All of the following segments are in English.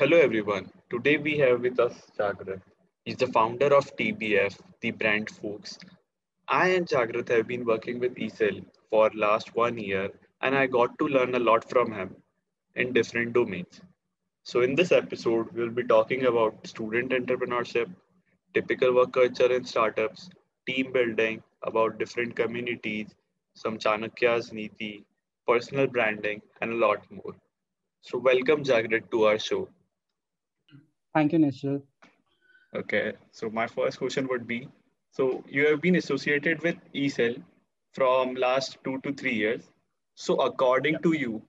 Hello everyone. Today we have with us Jagrat. He's the founder of TBF, the brand Folks. I and Jagrat have been working with eCell for last one year and I got to learn a lot from him in different domains. So in this episode, we'll be talking about student entrepreneurship, typical work culture in startups, team building, about different communities, some Chanakya's Niti, personal branding, and a lot more. So welcome Jagrat to our show. Thank you, Nishal. Okay, so my first question would be, so you have been associated with eCell from last two to three years. So according to you,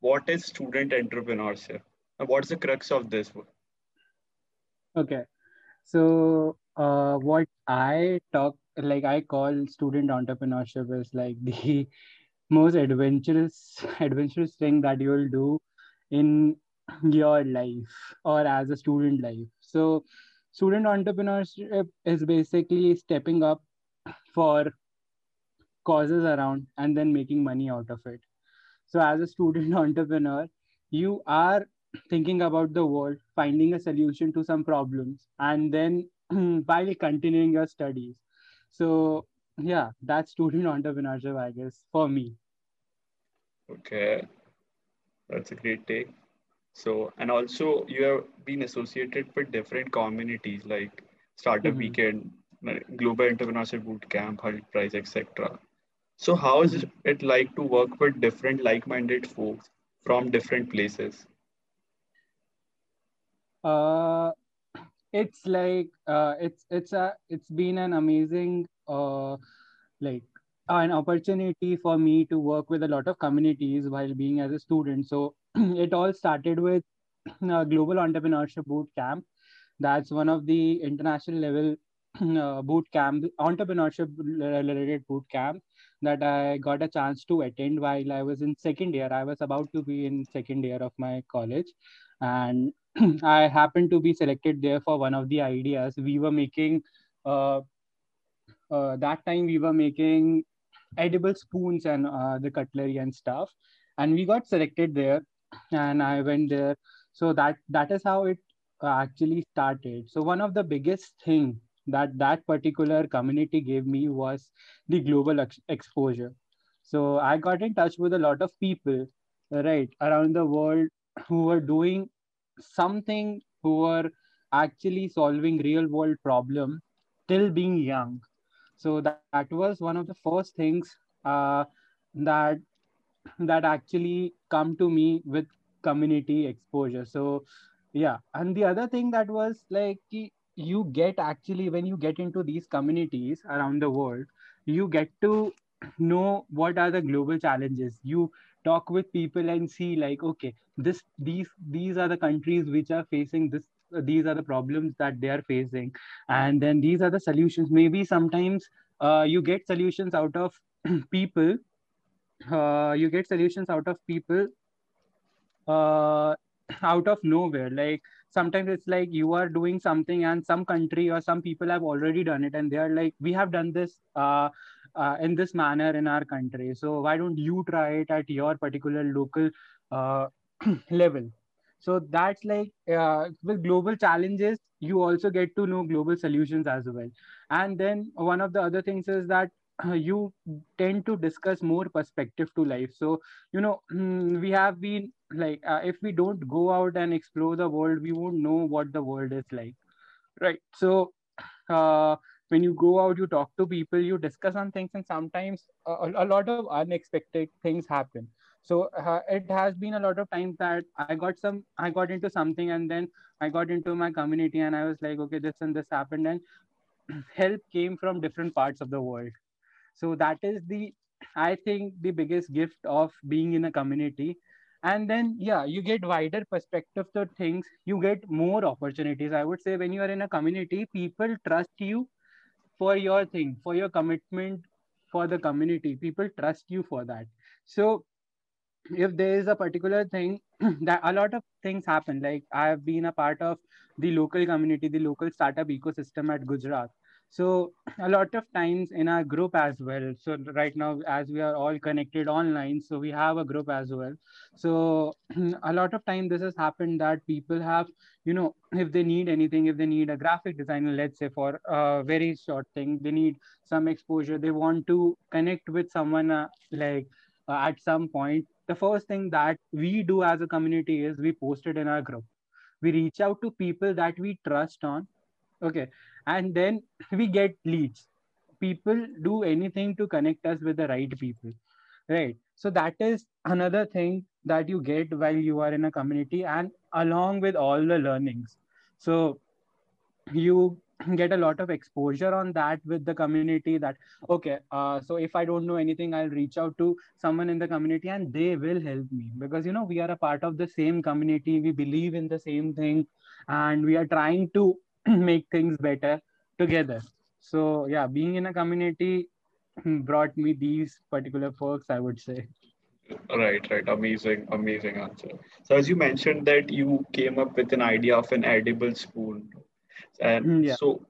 what is student entrepreneurship? And what's the crux of this? Okay, so uh, what I talk like I call student entrepreneurship is like the most adventurous adventurous thing that you will do in your life or as a student life. So student entrepreneurship is basically stepping up for causes around and then making money out of it. So as a student entrepreneur, you are thinking about the world, finding a solution to some problems, and then while continuing your studies. So yeah, that's student entrepreneurship, I guess, for me. Okay, that's a great take. So, and also you have been associated with different communities like Startup mm-hmm. Weekend, Global Entrepreneurship Bootcamp, Hult Prize, etc. So, how is it like to work with different like-minded folks from different places? Uh, it's like uh, it's it's a it's been an amazing uh, like an opportunity for me to work with a lot of communities while being as a student. So it all started with a global entrepreneurship boot camp. That's one of the international level uh, boot camp, entrepreneurship related boot camp that I got a chance to attend while I was in second year. I was about to be in second year of my college, and I happened to be selected there for one of the ideas. We were making. Uh, uh, that time we were making edible spoons and uh, the cutlery and stuff and we got selected there and i went there. So that that is how it uh, actually started. So one of the biggest thing that that particular community gave me was the global ex- exposure. So i got in touch with a lot of people right around the world who were doing something who were actually solving real world problem till being young. So that, that was one of the first things uh, that that actually come to me with community exposure. So yeah. And the other thing that was like you get actually when you get into these communities around the world you get to know what are the global challenges. You talk with people and see like okay this these these are the countries which are facing this these are the problems that they are facing. And then these are the solutions. Maybe sometimes uh, you get solutions out of people uh, you get solutions out of people uh, out of nowhere. Like sometimes it's like you are doing something and some country or some people have already done it and they are like we have done this uh, uh, in this manner in our country. So why don't you try it at your particular local uh, level? So that's like uh, with global challenges you also get to know global solutions as well. And then one of the other things is that uh, you tend to discuss more perspective to life. So you know we have been like uh, if we don't go out and explore the world we won't know what the world is like right? So uh, when you go out you talk to people you discuss on things and sometimes a, a lot of unexpected things happen. So uh, it has been a lot of times that i got some i got into something and then i got into my community and i was like okay this and this happened and help came from different parts of the world so that is the i think the biggest gift of being in a community. And then yeah you get wider perspective to things. You get more opportunities. I would say when you are in a community people trust you for your thing for your commitment for the community. People trust you for that. So if there is a particular thing that a lot of things happen. Like i have been a part of the local community the local startup ecosystem at gujarat so a lot of times in our group as well. So right now as we are all connected online so we have a group as well. So a lot of time this has happened that people have you know if they need anything if they need a graphic designer let's say for a very short thing they need some exposure they want to connect with someone uh, like uh, at some point the first thing that we do as a community is we post it in our group. We reach out to people that we trust on. Okay and then we get leads. People do anything to connect us with the right people right? So that is another thing that you get while you are in a community and along with all the learnings. So you get a lot of exposure on that with the community that okay uh, so if i don't know anything i'll reach out to someone in the community and they will help me. Because you know we are a part of the same community. We believe in the same thing and we are trying to make things better together. So yeah being in a community brought me these particular perks i would say. Right right. Amazing amazing answer. So as you mentioned that you came up with an idea of an edible spoon and Mm, yeah. so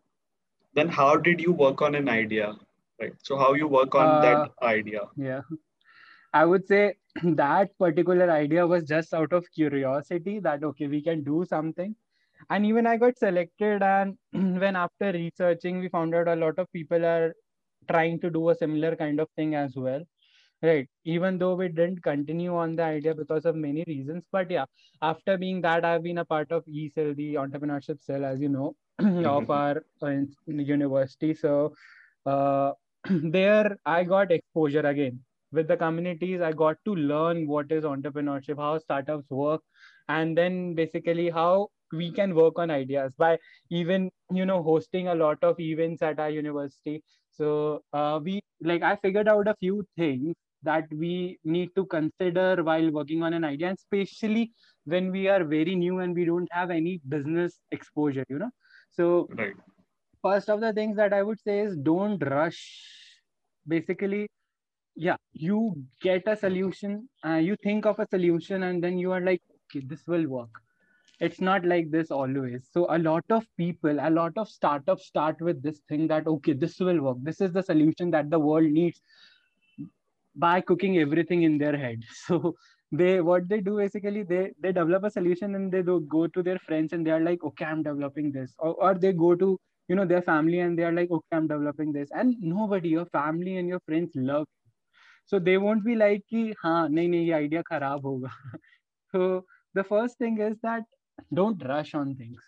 then how did you work on an idea? Right so how you work on uh that idea? yeah. I would say that particular idea was just out of curiosity that okay we can do something and even i got selected and when after researching we found out a lot of people are trying to do a similar kind of thing as well. Right. Even though we didn't continue on the idea because of many reasons but yeah after being that i've been a part of e-cell the entrepreneurship cell as you know of Mhm. our uh, university. So uh, there i got exposure again. With the communities i got to learn what is entrepreneurship how startups work and then basically how we can work on ideas by even you know hosting a lot of events at our university. So uh, we like i figured out a few things that we need to consider while working on an idea and especially when we are very new and we don't have any business exposure you know? So right. first of the things that i would say is don't rush. Basically yeah you get a solution uh, you think of a solution and then you are like okay this will work it's not like this always. So a lot of people a lot of startups start with this thing that okay this will work. This is the solution that the world needs by cooking everything in their head. So they what they do basically they they develop a solution and they do go to their friends and they are like okay i'm developing this. Or, or they go to you know their family and they are like okay i'm developing this. And nobody your family and your friends love so they won't be like ki ha nahi nahi idea kharab hoga. So the first thing is that don't rush on things.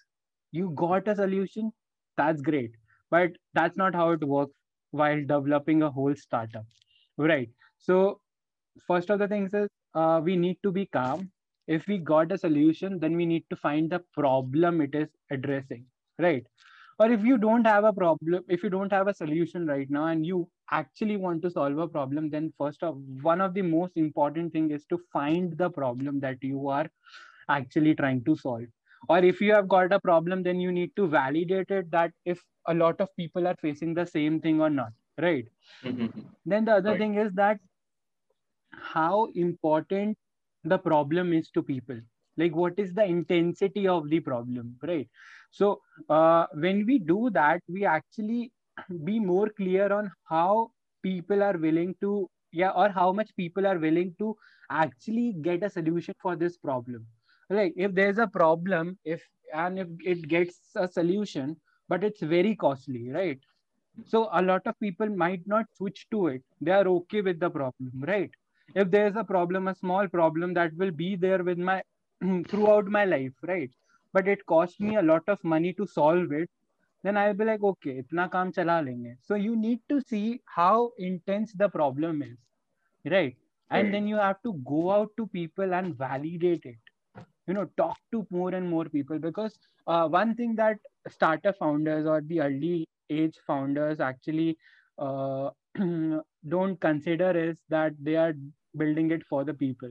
You got a solution? That's great. But that's not how it works while developing a whole startup right? So first of the things is uh, we need to be calm. If we got a solution then we need to find the problem it is addressing right? Or if you don't have a problem if you don't have a solution right now and you actually want to solve a problem then first of one of the most important thing is to find the problem that you are actually trying to solve. Or if you have got a problem then you need to validate it that if a lot of people are facing the same thing or not right? Mhm. then the other right. thing is that how important the problem is to people. Like what is the intensity of the problem right? So uh, when we do that we actually be more clear on how people are willing to yeah or how much people are willing to actually get a solution for this problem like if there's a problem if and if it gets a solution but it's very costly right? So a lot of people might not switch to it. They are okay with the problem right? If there's a problem a small problem that will be there with my throughout my life right? But it cost me a lot of money to solve it then i'll be like okay itna kaam chala lenge. So you need to see how intense the problem is right? And then you have to go out to people and validate it you know talk to more and more people because uh, one thing that startup founders or the early age founders actually uh, don't consider is that they are building it for the people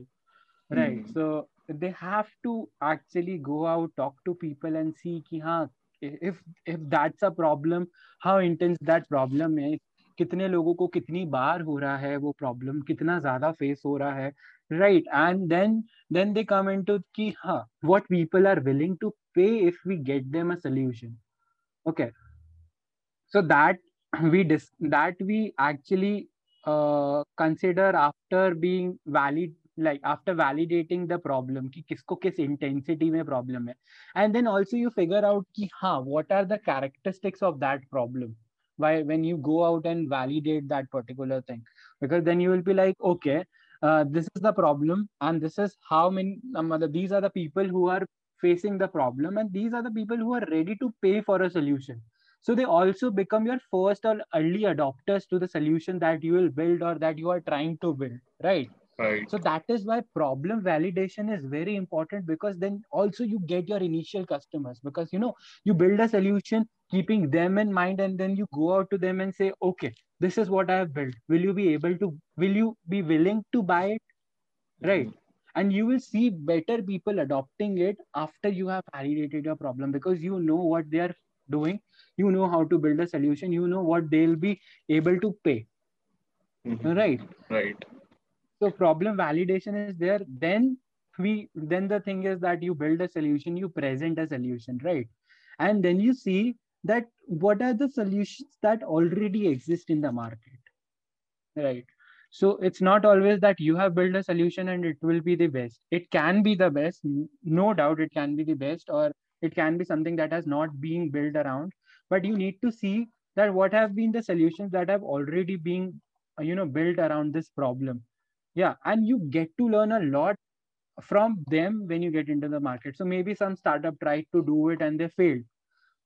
right Mhm. so they have to actually go out talk to people and see ki, हाँ, if if that's a problem how intense that problem is कितने लोगों को कितनी बार हो रहा है वो problem कितना ज्यादा फेस हो रहा है right. And then then they come into ki, ha, what people are willing to pay if we get them a solution. Okay. So that we dis- that we actually uh, consider after being valid like after validating the problem ki kisko kis intensity mein problem hai. And then also you figure out ki ha what are the characteristics of that problem? Why when you go out and validate that particular thing. Because then you will be like okay uh, this is the problem and this is how many um, these are the people who are facing the problem and these are the people who are ready to pay for a solution. So they also become your first or early adopters to the solution that you will build or that you are trying to build right Right. so that is why problem validation is very important because then also you get your initial customers because you know you build a solution keeping them in mind and then you go out to them and say okay this is what i have built. Will you be able to will you be willing to buy it? Right. And you will see better people adopting it after you have validated your problem because you know what they are doing. You know how to build a solution. You know what they'll be able to pay. Mhm. right. Right. So problem validation is there then we then the thing is that you build a solution you present a solution right? And then you see that what are the solutions that already exist in the market right? So it's not always that you have built a solution and it will be the best. It can be the best no doubt it can be the best or it can be something that has not been built around but you need to see that what have been the solutions that have already been you know built around this problem yeah and you get to learn a lot from them when you get into the market. So maybe some startup tried to do it and they failed.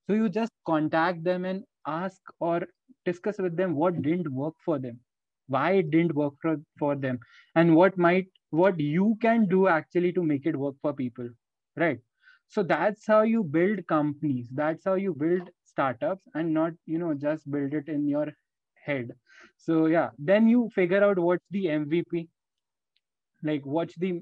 So you just contact them and ask or discuss with them what didn't work for them why it didn't work for, for them and what might what you can do actually to make it work for people right? So that's how you build companies. That's how you build startups and not you know just build it in your head. So yeah then you figure out what's the mvp like what's the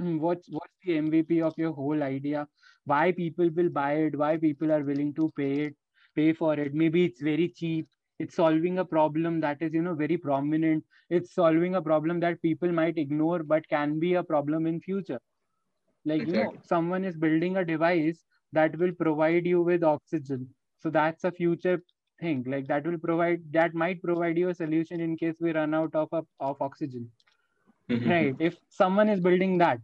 mm, what's what's the mvp of your whole idea. Why people will buy it? Why people are willing to pay it pay for it? Maybe it's very cheap. It's solving a problem that is you know very prominent. It's solving a problem that people might ignore but can be a problem in future. Like you know someone is building a device that will provide you with oxygen. So that's a future thing. Like that will provide that might provide you a solution in case we run out of a, of oxygen Mhm. right. If someone is building that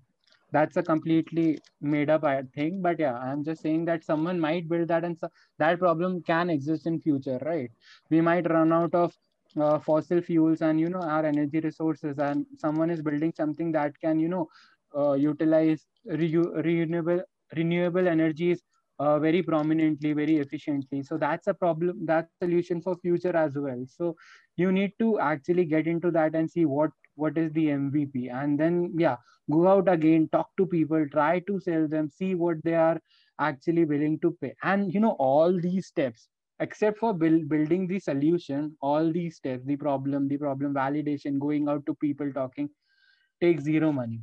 that's a completely made up thing but yeah i'm just saying that someone might build that and so, that problem can exist in future right? We might run out of uh, fossil fuels and you know our energy resources and someone is building something that can you know uh, utilize re- renewable renewable energies uh, very prominently very efficiently. So that's a problem that's a solution for future as well. So you need to actually get into that and see what what is the mvp and then yeah go out again talk to people try to sell them see what they are actually willing to pay. And you know all these steps except for build, building the solution all these steps the problem the problem validation going out to people talking take zero money.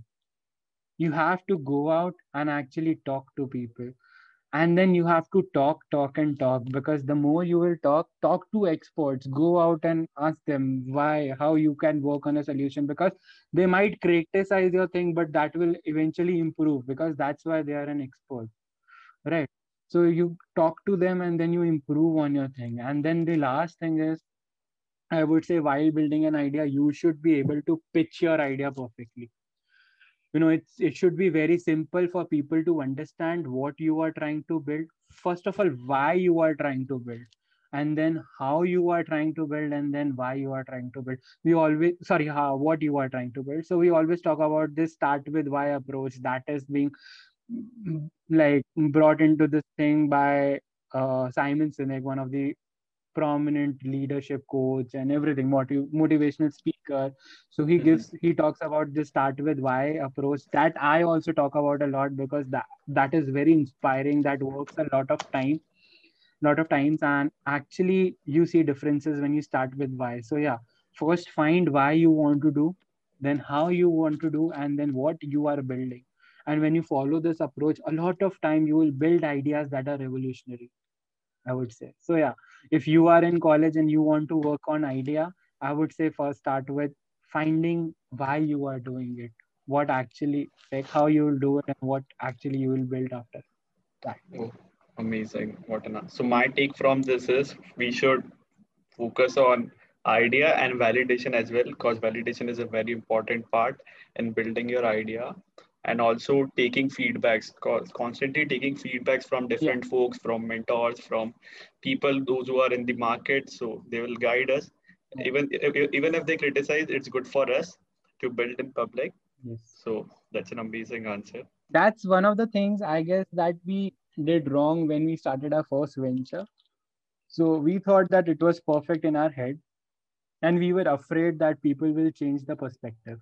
You have to go out and actually talk to people and then you have to talk talk and talk because the more you will talk talk to experts. Go out and ask them why how you can work on a solution because they might criticize your thing but that will eventually improve because that's why they are an expert right? So you talk to them and then you improve on your thing. And then the last thing is i would say while building an idea you should be able to pitch your idea perfectly you know it's it should be very simple for people to understand what you are trying to build. First of all why you are trying to build and then how you are trying to build and then why you are trying to build. We always sorry how what you are trying to build. So we always talk about this start with why approach. That is being like brought into this thing by uh, simon sinek one of the prominent leadership coach and everything motiv- motivational speaker. So he Mhm. gives he talks about the start with why approach. That i also talk about a lot because that that is very inspiring that works a lot of time lot of times. And actually you see differences when you start with why. So yeah first find why you want to do then how you want to do and then what you are building. And when you follow this approach a lot of time you will build ideas that are revolutionary I would say. So yeah, if you are in college and you want to work on idea, I would say first start with finding why you are doing it, what actually like how you will do it and what actually you will build after that. Oh, amazing. What an so my take from this is we should focus on idea and validation as well because validation is a very important part in building your idea and also taking feedbacks constantly taking feedbacks from different yeah. folks from mentors from people those who are in the market. So they will guide us. Yeah. even even if they criticize it's good for us to build in public. Yes. So that's an amazing answer. That's one of the things i guess that we did wrong when we started our first venture. So we thought that it was perfect in our head and we were afraid that people will change the perspective.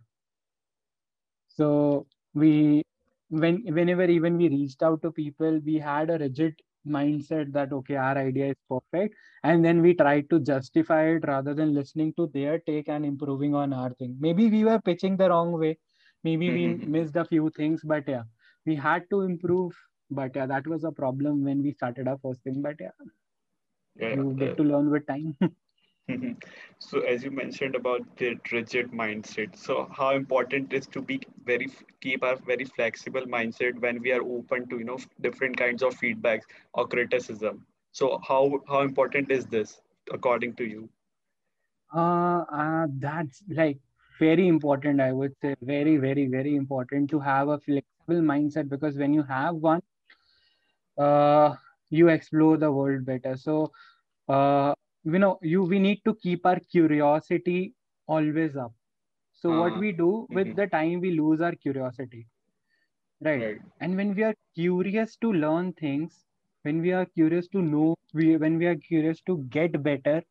So we when whenever even we reached out to people we had a rigid mindset that okay our idea is perfect. And then we tried to justify it rather than listening to their take and improving on our thing. Maybe we were pitching the wrong way. Maybe we mm-hmm. missed a few things but yeah we had to improve. But yeah that was a problem when we started our first thing. But yeah, yeah you get uh, to learn with time so as you mentioned about the rigid mindset so how important is to be very keep a very flexible mindset when we are open to you know different kinds of feedbacks or criticism. So how how important is this according to you? Uh, uh that's like very important i would say. Very very very important to have a flexible mindset because when you have one uh you explore the world better. So uh you know you we need to keep our curiosity always up. So uh, what we do with mm-hmm. the time we lose our curiosity right? right. And when we are curious to learn things when we are curious to know we when we are curious to get better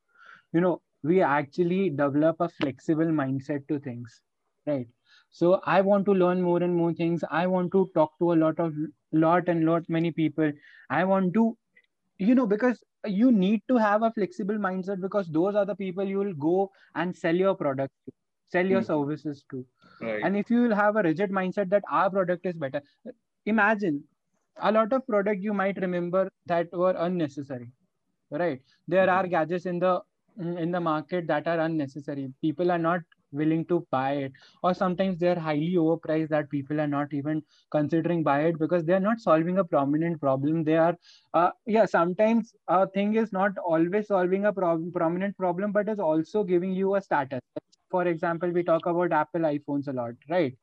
you know we actually develop a flexible mindset to things right? So i want to learn more and more things. I want to talk to a lot of lot and lot many people. I want to you know because you need to have a flexible mindset because those are the people you will go and sell your product to, sell your mm-hmm. services to right. and if you will have a rigid mindset that our product is better imagine a lot of product you might remember that were unnecessary right there mm-hmm. are gadgets in the in the market that are unnecessary people are not willing to buy it. Or sometimes they're highly overpriced that people are not even considering buy it because they're not solving a prominent problem. They are uh, yeah sometimes a thing is not always solving a pro- prominent problem but is also giving you a status. For example we talk about apple iphones a lot right?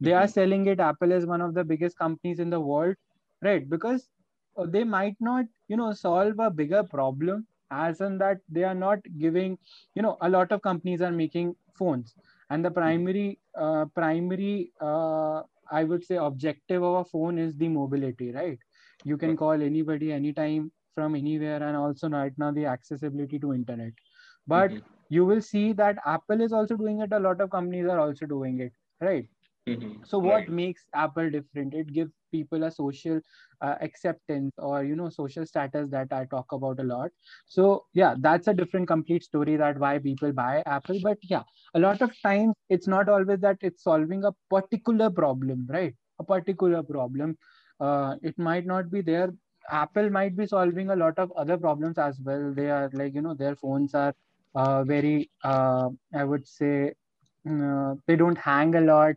They mm-hmm. are selling it. Apple is one of the biggest companies in the world right? Because uh, they might not you know solve a bigger problem as in that they are not giving you know a lot of companies are making phones and the primary uh, primary uh, i would say objective of a phone is the mobility right? You can call anybody anytime from anywhere and also right now the accessibility to internet. But mm-hmm. you will see that apple is also doing it. A lot of companies are also doing it right Mm-hmm. So what right. makes Apple different? It gives people a social uh, acceptance or you know social status that I talk about a lot. So yeah, that's a different complete story that why people buy Apple. But yeah, a lot of times it's not always that it's solving a particular problem, right? A particular problem. Uh, it might not be there. Apple might be solving a lot of other problems as well. They are like you know their phones are uh, very uh, I would say uh, they don't hang a lot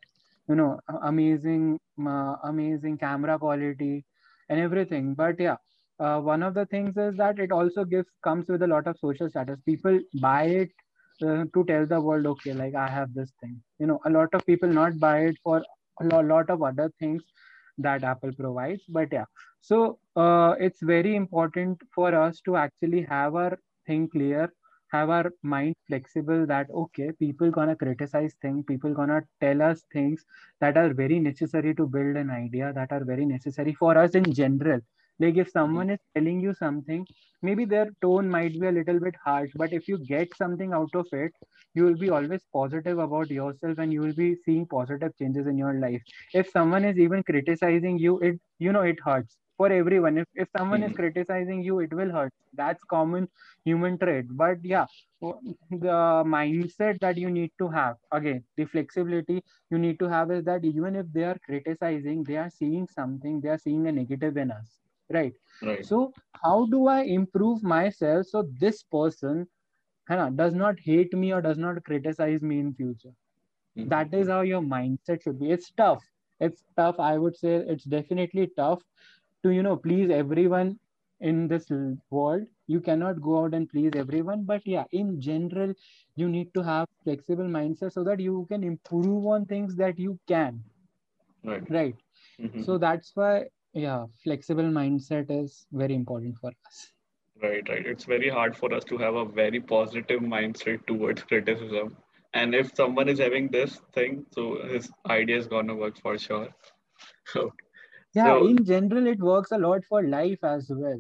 you know amazing uh, amazing camera quality and everything. But yeah uh, one of the things is that it also gives comes with a lot of social status. People buy it uh, to tell the world okay like i have this thing. You know a lot of people not buy it for a lot of other things that apple provides. But yeah so uh, it's very important for us to actually have our thing clear have our mind flexible that okay people gonna criticize things people gonna tell us things that are very necessary to build an idea that are very necessary for us in general. Like if someone is telling you something maybe their tone might be a little bit harsh but if you get something out of it you will be always positive about yourself and you will be seeing positive changes in your life. If someone is even criticizing you it you know it hurts for everyone if, if someone mm-hmm. is hmm. criticizing you it will hurt that's common human trait but yeah the mindset that you need to have again the flexibility you need to have is that even if they are criticizing they are seeing something they are seeing a negative in us right, right. so how do i improve myself so this person Hannah, does not hate me or does not criticize me in future mm-hmm. that is how your mindset should be it's tough it's tough i would say it's definitely tough to you know please everyone in this world you cannot go out and please everyone but yeah in general you need to have flexible mindset so that you can improve on things that you can right right Mhm. so that's why yeah flexible mindset is very important for us Right, right. It's very hard for us to have a very positive mindset towards criticism. And if someone is having this thing, so his idea is gonna work for sure. Okay. Yeah So, in general it works a lot for life as well.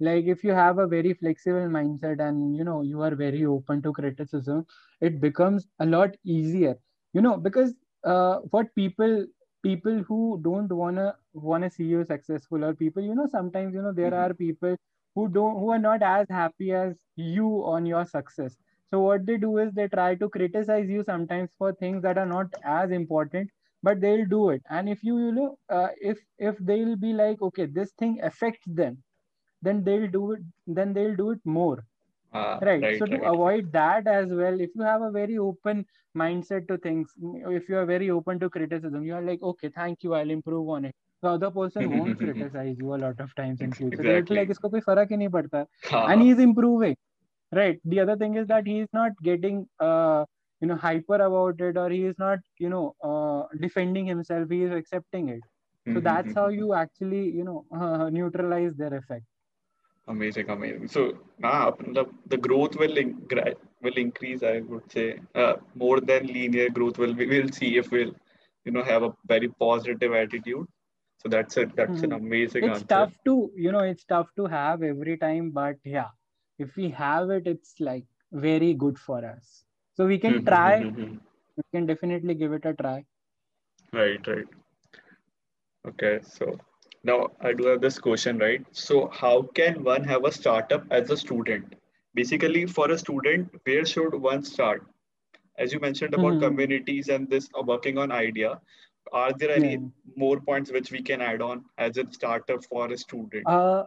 Like if you have a very flexible mindset and you know you are very open to criticism it becomes a lot easier. You know because uh, what people people who don't wanna wanna see you successful or people you know sometimes you know there Mhm. are people who don't who are not as happy as you on your success. So what they do is they try to criticize you sometimes for things that are not as important but they'll do it. And if you you know uh, if if they'll be like okay this thing affects them then they'll do it then they'll do it more. Ah, right. so right, to avoid that as well if you have a very open mindset to things if you are very open to criticism you are like okay thank you i'll improve on it. The other person won't criticize you a lot of times in future. They'll be like Exactly. isko koi farak hi nahi padta and he's improving. Right. The other thing is that he is not getting uh you know hyper about it or he is not you know uh, defending himself he is accepting it so that's how you actually you know uh, neutralize their effect Amazing, amazing. So, ah, the, the growth will will increase, I would say, uh, more than linear growth will we will see if we'll, you know, have a very positive attitude. So that's it. That's an Mhm. amazing it's answer. tough to you know it's tough to have every time but yeah if we have it it's like very good for us so we can try we can definitely give it a try Right, right. Okay, so now I do have this question, right? So how can one have a startup as a student? Basically, for a student, where should one start? As you mentioned about Mhm. communities and this uh, working on idea, are there yeah any more points which we can add on as a startup for a student? uh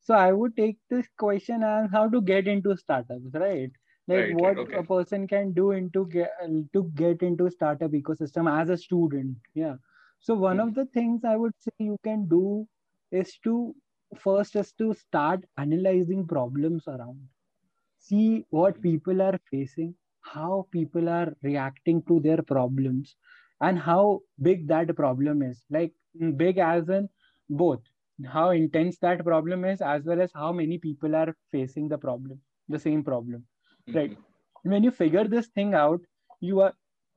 so i would take this question as how to get into startups right like Right, right. what Okay. a person can do into get to get into startup ecosystem as a student yeah so one of Mhm, the things i would say you can do is to first is to start analyzing problems around see what mhm, people are facing, how people are reacting to their problems, and how big that problem is. Like mm, big as in both how intense that problem is, as well as how many people are facing the problem, the same problem. Right. mhm, When you figure this thing out, you are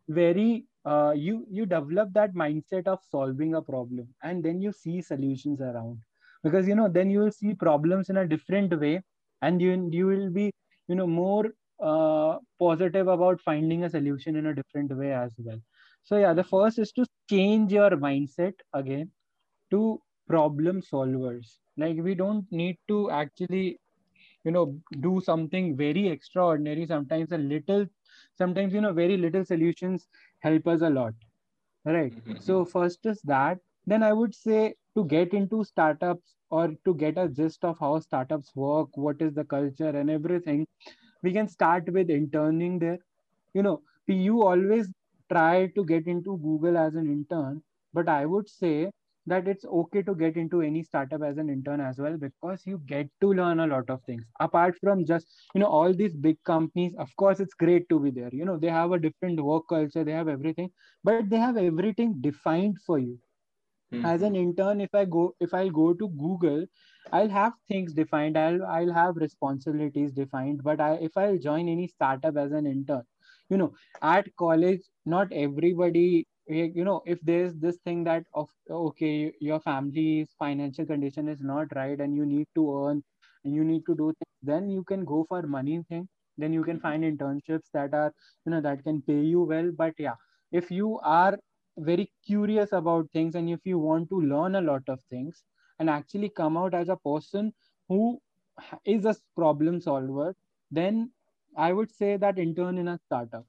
very uh, you you develop that mindset of solving a problem and then you see solutions around. Because you know then you will see problems in a different way and you you will be you know more uh, positive about finding a solution in a different way as well. So yeah the first is to change your mindset again to problem solvers. Like we don't need to actually you know do something very extraordinary sometimes a little sometimes you know very little solutions help us a lot right? Mhm, so first is that. Then i would say to get into startups or to get a gist of how startups work what is the culture and everything we can start with interning there. You know you always try to get into google as an intern but i would say that it's okay to get into any startup as an intern as well because you get to learn a lot of things. Apart from just you know all these big companies of course it's great to be there. You know they have a different work culture they have everything but they have everything defined for you. Mm-hmm. As an intern if i go if i'll go to google i'll have things defined i'll i'll have responsibilities defined but i if i'll join any startup as an intern you know at college not everybody you know if there's this thing that of okay your family's financial condition is not right and you need to earn and you need to do things then you can go for money thing. Then you can find internships that are you know that can pay you well. But yeah if you are very curious about things and if you want to learn a lot of things and actually come out as a person who is a problem solver then i would say that intern in a startup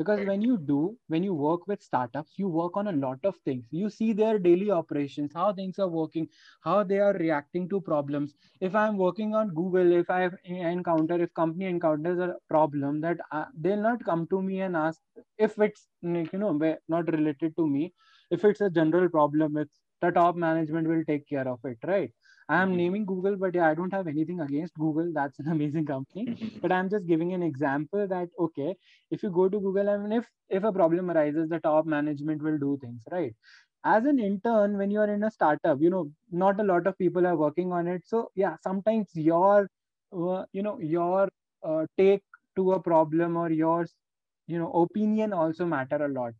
because when you do when you work with startups you work on a lot of things. You see their daily operations how things are working how they are reacting to problems. If i'm working on google if i encounter if company encounters a problem that I, they'll not come to me and ask if it's you know not related to me. If it's a general problem it's the top management will take care of it right I am Mhm. naming Google, but yeah, I don't have anything against Google. That's an amazing company. But I'm just giving an example that okay, if you go to Google, I mean, if if a problem arises, the top management will do things, right? As an intern, when you are in a startup, you know, not a lot of people are working on it. So yeah, sometimes your, uh, you know, your uh, take to a problem or your, you know, opinion also matter a lot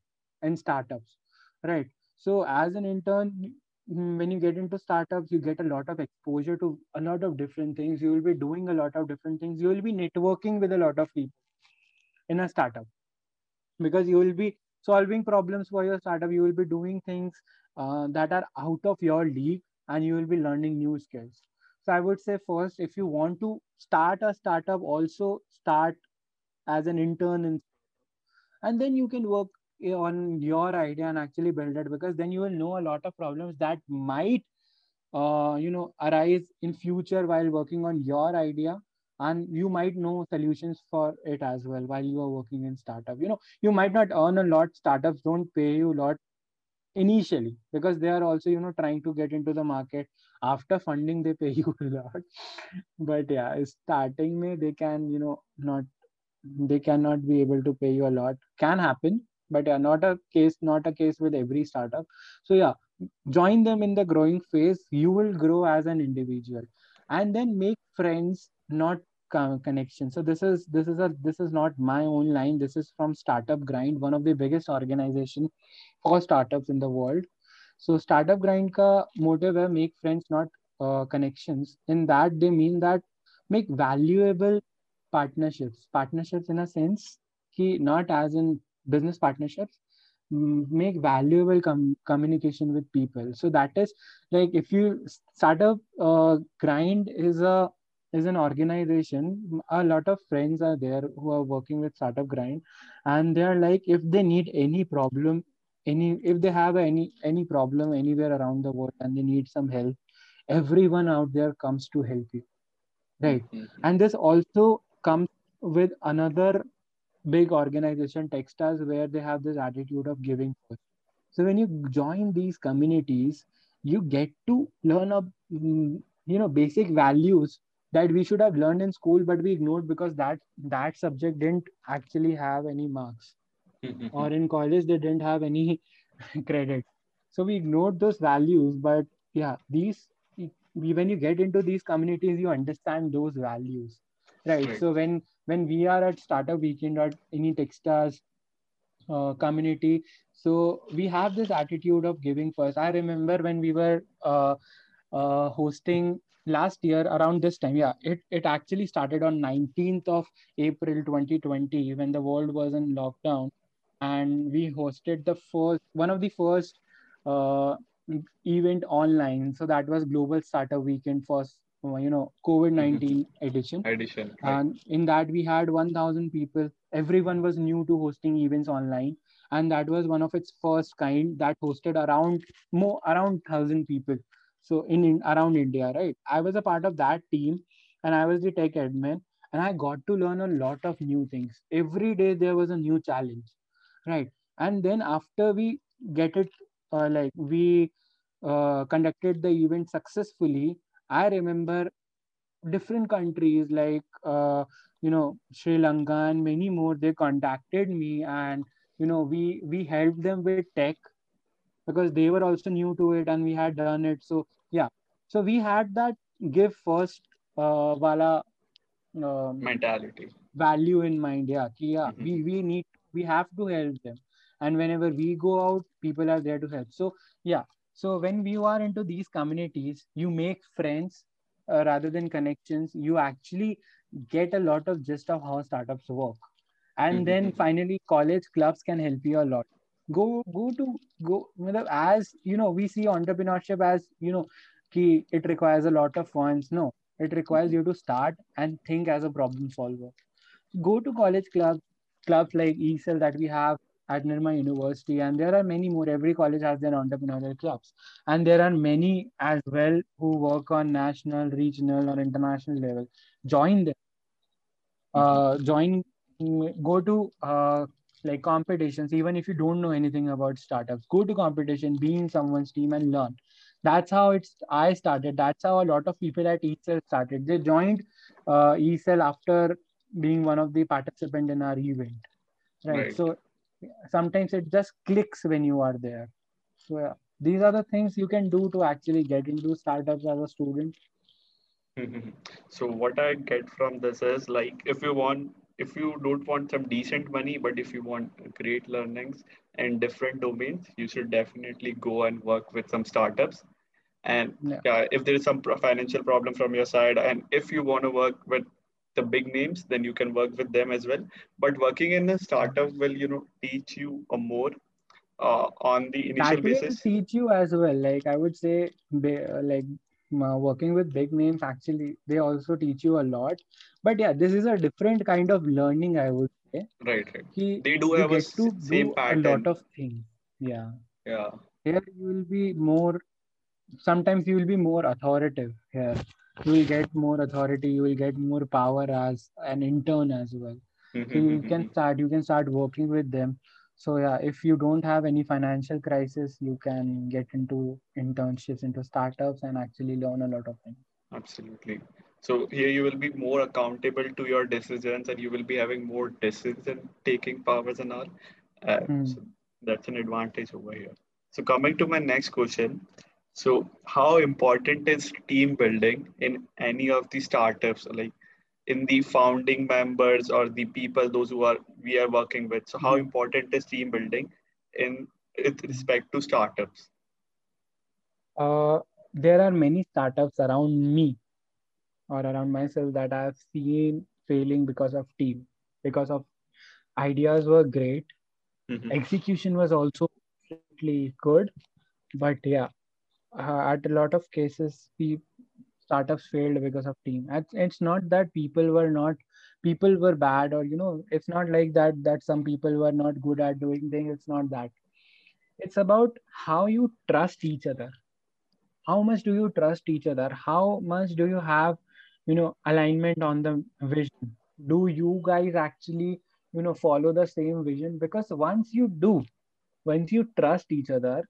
in startups, right? So as an intern, when you get into startups, you get a lot of exposure to a lot of different things. You will be doing a lot of different things. You will be networking with a lot of people in a startup because you will be solving problems for your startup. You will be doing things uh, that are out of your league and you will be learning new skills. So I would say first, if you want to start a startup, also start as an intern in and then you can work on your idea and actually build it because then you will know a lot of problems that might uh, you know arise in future while working on your idea and you might know solutions for it as well while you are working in startup. You know you might not earn a lot startups don't pay you a lot initially because they are also you know trying to get into the market after funding they pay you a lot. But yeah starting may they can you know not they cannot be able to pay you a lot. Can happen but yeah not a case not a case with every startup. So yeah join them in the growing phase. You will grow as an individual. And then make friends not co- connection so this is this is a this is not my own line. This is from startup grind one of the biggest organization for startups in the world. So startup grind ka motive hai make friends not uh, connections. In that they mean that make valuable partnerships. Partnerships in a sense ki not as in business partnerships make valuable com- communication with people. So that is like if you startup uh, grind is a is an organization a lot of friends are there who are working with startup grind and they are like if they need any problem any if they have any any problem anywhere around the world and they need some help everyone out there comes to help you. Right. Mhm. and this also comes with another big organization techstars where they have this attitude of giving first. So when you join these communities you get to learn a mm, you know basic values that we should have learned in school but we ignored because that that subject didn't actually have any marks. Or Mhm. in college they didn't have any credit. So we ignored those values but yeah these when you get into these communities you understand those values right. Right. so when when we are at startup weekend or any techstars uh, community so we have this attitude of giving first. I remember when we were uh, uh, hosting last year around this time yeah it, it actually started on 19th of april 2020 when the world was in lockdown and we hosted the first one of the first uh, event online. So that was global startup weekend for you know covid-19 edition. Edition Right. and in that we had 1000 people. Everyone was new to hosting events online. And that was one of its first kind that hosted around more around 1000 people. So in, in around india right? I was a part of that team and i was the tech admin. And i got to learn a lot of new things. Every day there was a new challenge right? And then after we get it uh, like we uh, conducted the event successfully i remember different countries like uh, you know Sri Lanka and many more they contacted me and you know we we helped them with tech because they were also new to it and we had done it. So yeah. So we had that give first uh, wala um, Mentality. value in mind. Yeah ki, yeah Mhm. we we need we have to help them. And whenever we go out people are there to help. So yeah so when you are into these communities you make friends uh, rather than connections you actually get a lot of gist of how startups work. And then Mhm. finally college clubs can help you a lot. Go go to go as you know we see entrepreneurship as you know ki it requires a lot of funds. No it requires you to start and think as a problem solver. Go to college clubs, clubs like eCell that we have at Nirma University, and there are many more. Every college has their entrepreneurial clubs, and there are many as well who work on national, regional, or international level. Join them. Uh, join. Go to uh, like competitions, even if you don't know anything about startups. Go to competition, be in someone's team, and learn. that's how it's i started that's how a lot of people at ecell started they joined uh, ecell after being one of the participant in our event right? right so sometimes it just clicks when you are there. So yeah, these are the things you can do to actually get into startups as a student. So what i get from this is like if you want if you don't want some decent money but if you want great learnings and different domains you should definitely go and work with some startups. And yeah. yeah if there is some financial problem from your side and if you want to work with the big names then you can work with them as well. But working in a startup will you know teach you a more uh, on the initial that basis. will teach you as well. Like i would say like working with big names actually they also teach you a lot. But yeah this is a different kind of learning i would say. Right, right. He, they do have a to same pattern. a lot of things. Yeah. Yeah. Here you will be more sometimes you will be more authoritative here you will get more authority you will get more power as an intern as well. Mm-hmm. so you can start you can start working with them. So yeah if you don't have any financial crisis you can get into internships into startups and actually learn a lot of things. Absolutely. So here you will be more accountable to your decisions and you will be having more decision taking powers and all. Uh, mm. so that's an advantage over here. So coming to my next question so, how important is team building in any of the startups, like in the founding members or the people, those who are we are working with? So, how mm-hmm. important is team building in with respect to startups? Uh, there are many startups around me or around myself that I've seen failing because of team, because of ideas were great, mm-hmm. execution was also really good, but yeah, Uh, at a lot of cases pe- startups failed because of team. It's, it's not that people were not people were bad or you know it's not like that that some people were not good at doing things. It's not that. It's about how you trust each other. How much do you trust each other? How much do you have you know alignment on the vision? Do you guys actually you know follow the same vision? Because once you do once you trust each other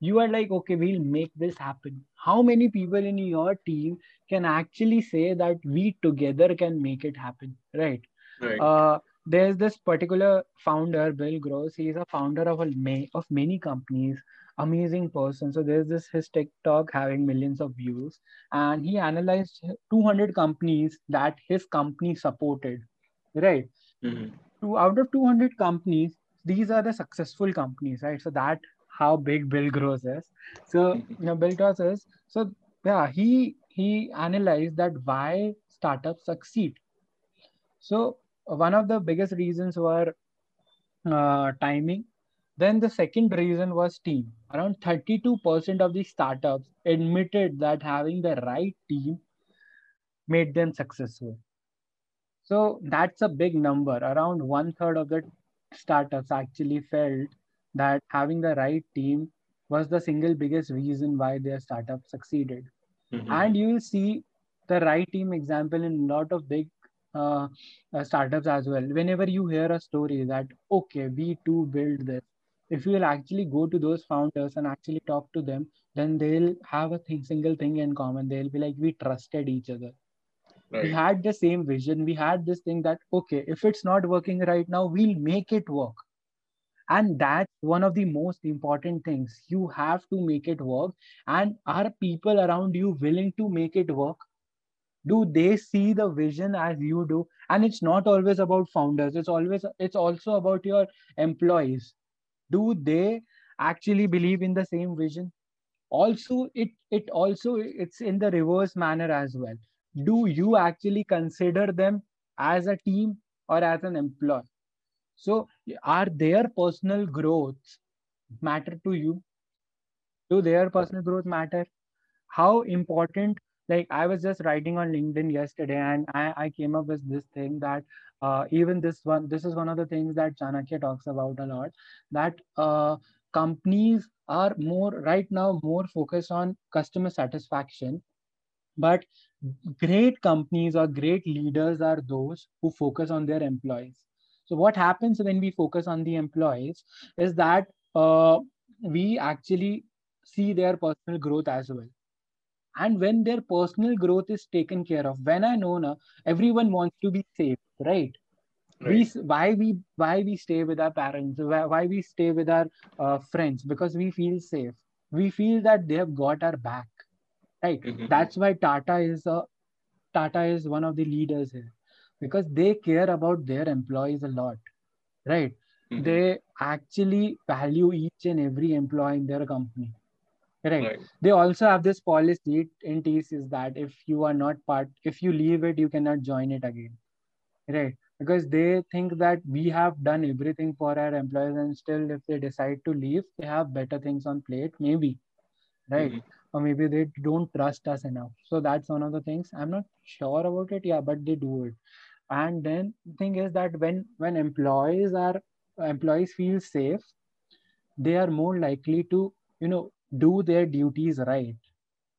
you are like okay we'll make this happen. How many people in your team can actually say that we together can make it happen right, right. Uh, there's this particular founder bill gross. He's a founder of a may of many companies. Amazing person. So there's this his tiktok having millions of views. And he analyzed 200 companies that his company supported right? Mm-hmm. to out of 200 companies these are the successful companies right? So that how big Bill Gross is. So you know, Bill Gross is so yeah, he he analyzed that why startups succeed. So one of the biggest reasons were uh, timing. Then the second reason was team. Around 32% of the startups admitted that having the right team made them successful. So that's a big number. Around one third of the startups actually felt that having the right team was the single biggest reason why their startup succeeded. Mm-hmm. And you will see the right team example in a lot of big uh, uh, startups as well. Whenever you hear a story that, okay, we too build this, if you will actually go to those founders and actually talk to them, then they'll have a thing, single thing in common. They'll be like, we trusted each other. Right. We had the same vision. We had this thing that, okay, if it's not working right now, we'll make it work and that's one of the most important things. You have to make it work. And are people around you willing to make it work? Do they see the vision as you do? And it's not always about founders. It's always it's also about your employees. Do they actually believe in the same vision? Also it it also it's in the reverse manner as well. Do you actually consider them as a team or as an employee so, are their personal growth matter to you? Do their personal growth matter? How important? Like I was just writing on LinkedIn yesterday, and I, I came up with this thing that uh, even this one, this is one of the things that Chanakya talks about a lot. That uh, companies are more right now more focused on customer satisfaction, but great companies or great leaders are those who focus on their employees so what happens when we focus on the employees is that uh, we actually see their personal growth as well. And when their personal growth is taken care of when i know now everyone wants to be safe right, right. we why we why we stay with our parents why, why we stay with our uh, friends? Because we feel safe. We feel that they have got our back right? Mm-hmm. that's why tata is a tata is one of the leaders here because they care about their employees a lot right mm-hmm. they actually value each and every employee in their company right. right. they also have this policy in tcs is that if you are not part if you leave it you cannot join it again right because they think that we have done everything for our employees and still if they decide to leave they have better things on plate maybe right mm-hmm. or maybe they don't trust us enough so that's one of the things i'm not sure about it yeah but they do it and then the thing is that when when employees are employees feel safe they are more likely to you know do their duties right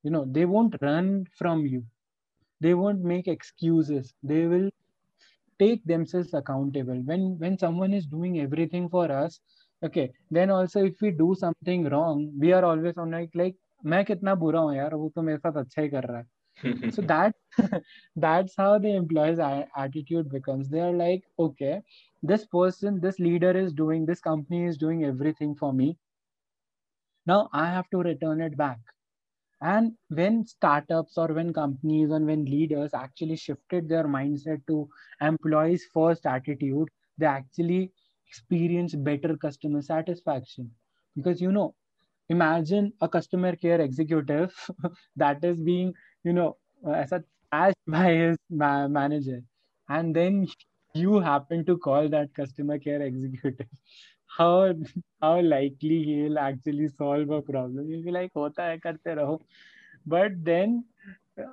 you know they won't run from you they won't make excuses they will take themselves accountable when when someone is doing everything for us okay then also if we do something wrong we are always on like like मैं कितना बुरा हूँ यार वो तो मेरे साथ अच्छा ही कर रहा है so that that's how the employees attitude becomes they are like okay this person this leader is doing this company is doing everything for me now I have to return it back. And when startups or when companies and when leaders actually shifted their mindset to employees first attitude, they actually experience better customer satisfaction. Because, you know, imagine a customer care executive that is being, you know, uh, as asked by his ma- manager. And then you happen to call that customer care executive how how likely he'll actually solve a problem. He'll be like, "Hota hai, karte raho." But then, uh,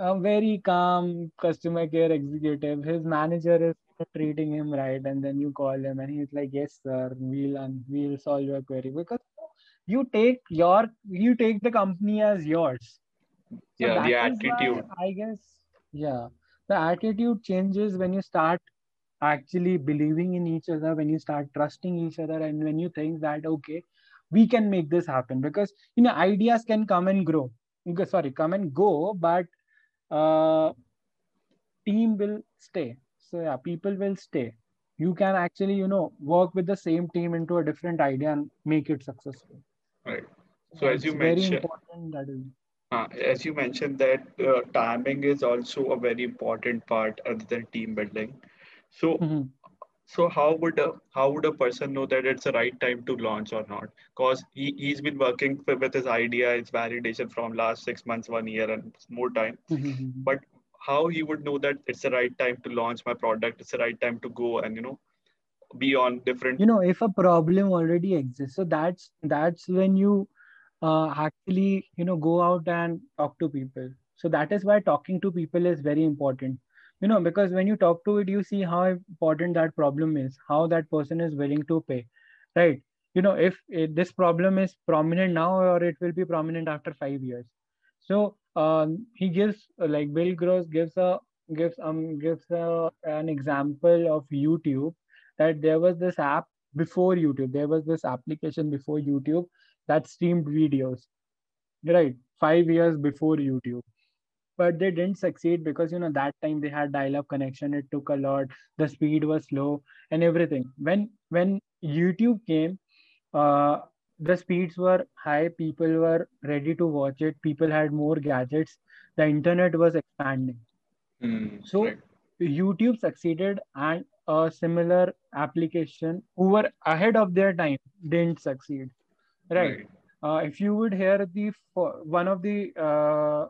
a very calm customer care executive, his manager is treating him right, and then you call him, and he's like, "Yes, sir, we'll we'll solve your query," because you take your you take the company as yours. So yeah, the attitude. I guess, yeah, the attitude changes when you start actually believing in each other when you start trusting each other and when you think that okay we can make this happen. Because you know ideas can come and grow. Sorry come and go but uh, team will stay. So yeah people will stay. You can actually you know work with the same team into a different idea and make it successful. Right. So as you mentioned important that is uh, as you mentioned that uh, timing is also a very important part other than team building so, mm-hmm. so how would a how would a person know that it's the right time to launch or not? Because he he's been working with his idea, his validation from last six months, one year, and more time. Mm-hmm. But how he would know that it's the right time to launch my product? It's the right time to go and you know be on different. You know, if a problem already exists, so that's that's when you uh, actually you know go out and talk to people. So that is why talking to people is very important. You know because when you talk to it you see how important that problem is how that person is willing to pay right? You know if, this problem is prominent now or it will be prominent after five years. So um, he gives like bill gross gives a gives um gives a, an example of youtube that there was this app before youtube. There was this application before youtube that streamed videos right five years before youtube. But they didn't succeed because you know that time they had dial up connection. It took a lot. The speed was slow and everything. When when youtube came uh, the speeds were high. People were ready to watch it. People had more gadgets. The internet was expanding. Mm, so right. youtube succeeded and a similar application who were ahead of their time didn't succeed right, right. Uh, if you would hear the one of the uh,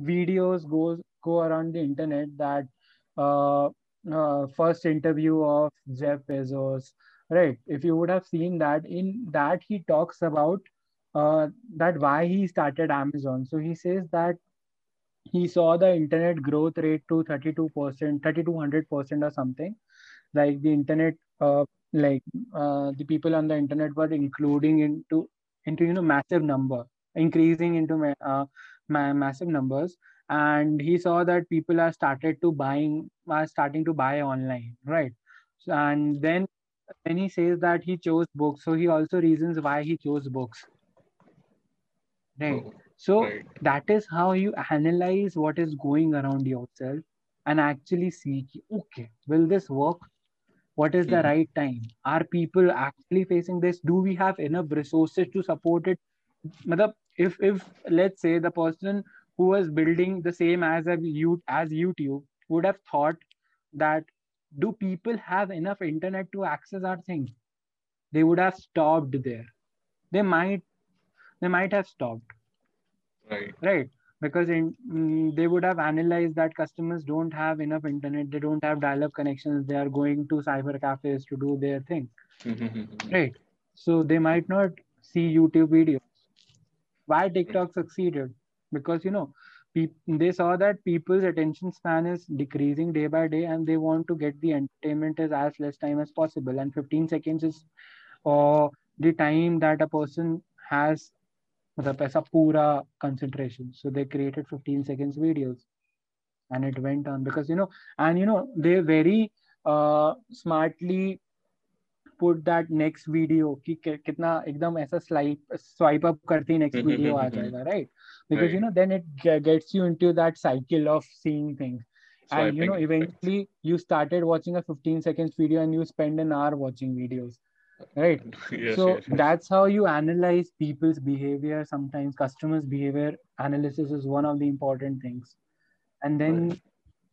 videos goes go around the internet that uh, uh, first interview of Jeff Bezos, right? If you would have seen that, in that he talks about uh, that why he started Amazon. So he says that he saw the internet growth rate to 32%, 3200% or something. Like the internet, uh, like uh, the people on the internet were including into into you know massive number, increasing into uh, ma- massive numbers. And he saw that people are started to buying are starting to buy online right? So, and then then he says that he chose books. So he also reasons why he chose books. Right. Oh, so right. that is how you analyze what is going around yourself and actually see okay will this work what is the Mhm. right time? Are people actually facing this? Do we have enough resources to support it? Matlab, if if let's say the person who was building the same as a as youtube would have thought that do people have enough internet to access our thing? They would have stopped there. They might they might have stopped. Right. right because in, mm, they would have analyzed that customers don't have enough internet they don't have dial-up connections they are going to cyber cafes to do their thing. Mhm. right. So they might not see youtube videos. Why tiktok succeeded? Because you know peop- they saw that people's attention span is decreasing day by day and they want to get the entertainment as as less time as possible. And 15 seconds is or the time that a person has मतलब ऐसा पूरा concentration so they created 15 seconds videos and it went on because you know and you know they very uh, smartly put that next video कि कि- कितना एकदम ऐसा swipe swipe up करते ही next video आ जाएगा right because you Right. know then it ge- gets you into that cycle of seeing things and you know Swiping effect. eventually you started watching a 15 seconds video and you spend an hour watching videos right Yes, so yes, yes. that's how you analyze people's behavior sometimes customers behavior analysis is one of the important things and then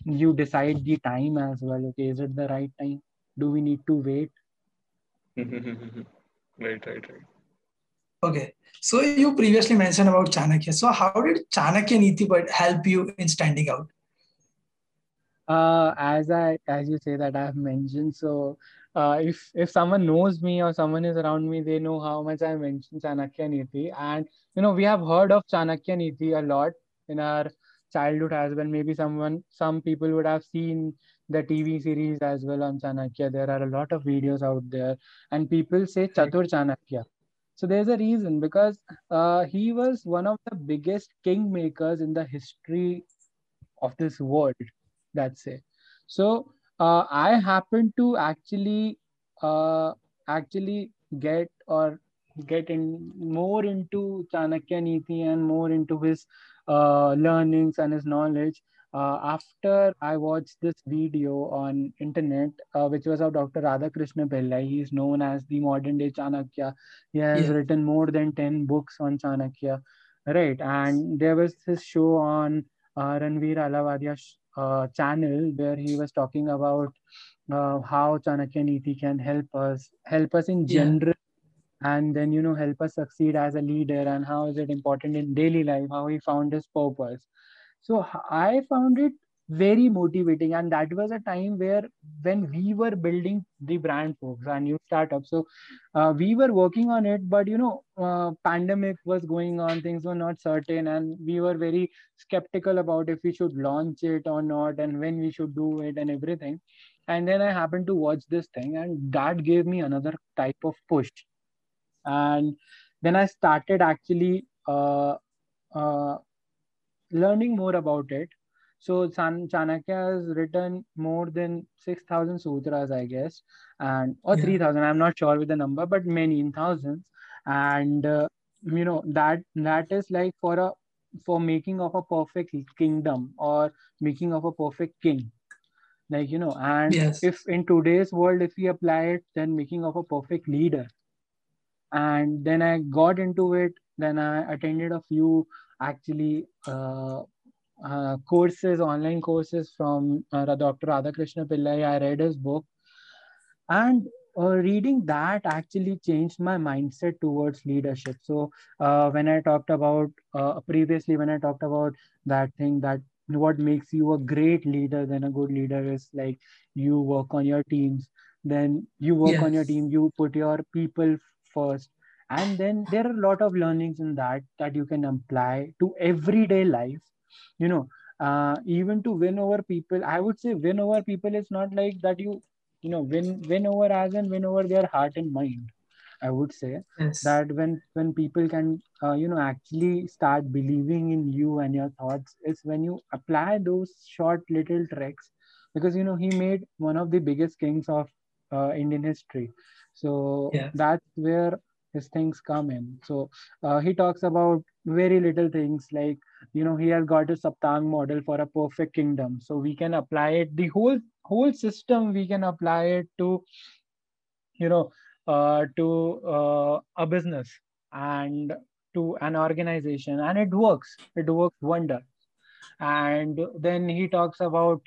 you decide the time as well okay is it the right time do we need to wait Right, right, right. Okay. So you previously mentioned about Chanakya. So how did Chanakya Niti but help you in standing out? uh as i as you say that i have mentioned so uh if if someone knows me or someone is around me they know how much i mentioned chanakya niti. And you know we have heard of chanakya niti a lot in our childhood as well. Maybe someone some people would have seen the tv series as well on chanakya. There are a lot of videos out there. And people say chatur chanakya. So there's a reason because uh, he was one of the biggest kingmakers in the history of this world that's it. So uh, i happen to actually uh, actually get or get in more into chanakya niti and more into his uh, learnings and his knowledge uh, after i watched this video on internet uh, which was of dr radhakrishnan pillai he is known as the modern day chanakya. He has written more than 10 books on chanakya right? And there was this show on uh, Ranveer Allahbadia's uh, channel where he was talking about uh, how Chanakya Niti can help us, help us in Yeah. general, and then you know help us succeed as a leader, and how is it important in daily life, how he found his purpose. So I found it very motivating, and that was a time where when we were building the brand folks, our new startup. So uh, we were working on it, but you know, uh, pandemic was going on, things were not certain, and we were very skeptical about if we should launch it or not and when we should do it and everything. And then i happened to watch this thing and that gave me another type of push. And then i started actually uh, uh, learning more about it so Chan- chanakya has written more than 6000 sutras i guess and or Yeah. 3000 i'm not sure with the number but many in thousands and uh, you know that that is like for a for making of a perfect kingdom or making of a perfect king like you know and Yes. if in today's world if we apply it then making of a perfect leader and then i got into it then i attended a few actually uh, uh, courses online courses from uh, dr radhakrishnan pillai. I read his book. And uh, reading that actually changed my mindset towards leadership. So uh, when i talked about uh, previously when i talked about that thing that what makes you a great leader then a good leader is like you work on your teams. Then you work on your team you put your people first. And then there are a lot of learnings in that that you can apply to everyday life you know uh, even to win over people i would say win over people is not like that you you know win win over as and win over their heart and mind. I would say Yes. that when when people can uh, you know actually start believing in you and your thoughts is when you apply those short little tricks because you know he made one of the biggest kings of uh, indian history. So that's where his things come in. So uh, he talks about very little things like you know he has got a Saptang model for a perfect kingdom. So we can apply it the whole whole system. We can apply it to you know uh, to uh, a business and to an organization, and it works. It works wonder. And then he talks about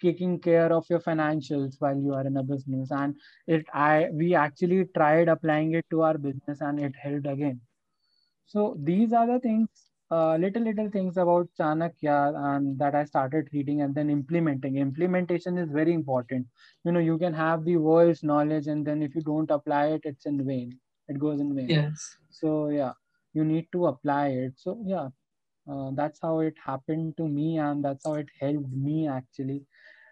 taking care of your financials while you are in a business. And it i we actually tried applying it to our business and it helped again. So these are the things uh, little little things about chanakya and that i started reading and then implementing. Implementation is very important. You know you can have the world's knowledge and then if you don't apply it it's in vain. It goes in vain. Yes. So yeah you need to apply it. So yeah uh, that's how it happened to me and that's how it helped me actually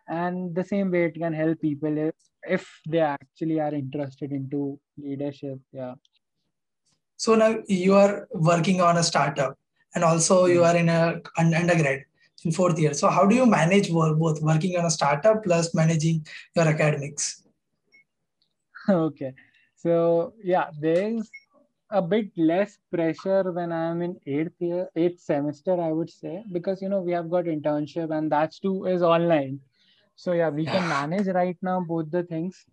and the same way it can help people if, if they actually are interested into leadership yeah. So now you are working on a startup and also you hmm. are in a undergrad in fourth year. So how do you manage work, both working on a startup plus managing your academics? Okay. So yeah there's a bit less pressure when i'm in eighth year eighth semester i would say because you know we have got internship and that's too is online so yeah we can manage right now both the things.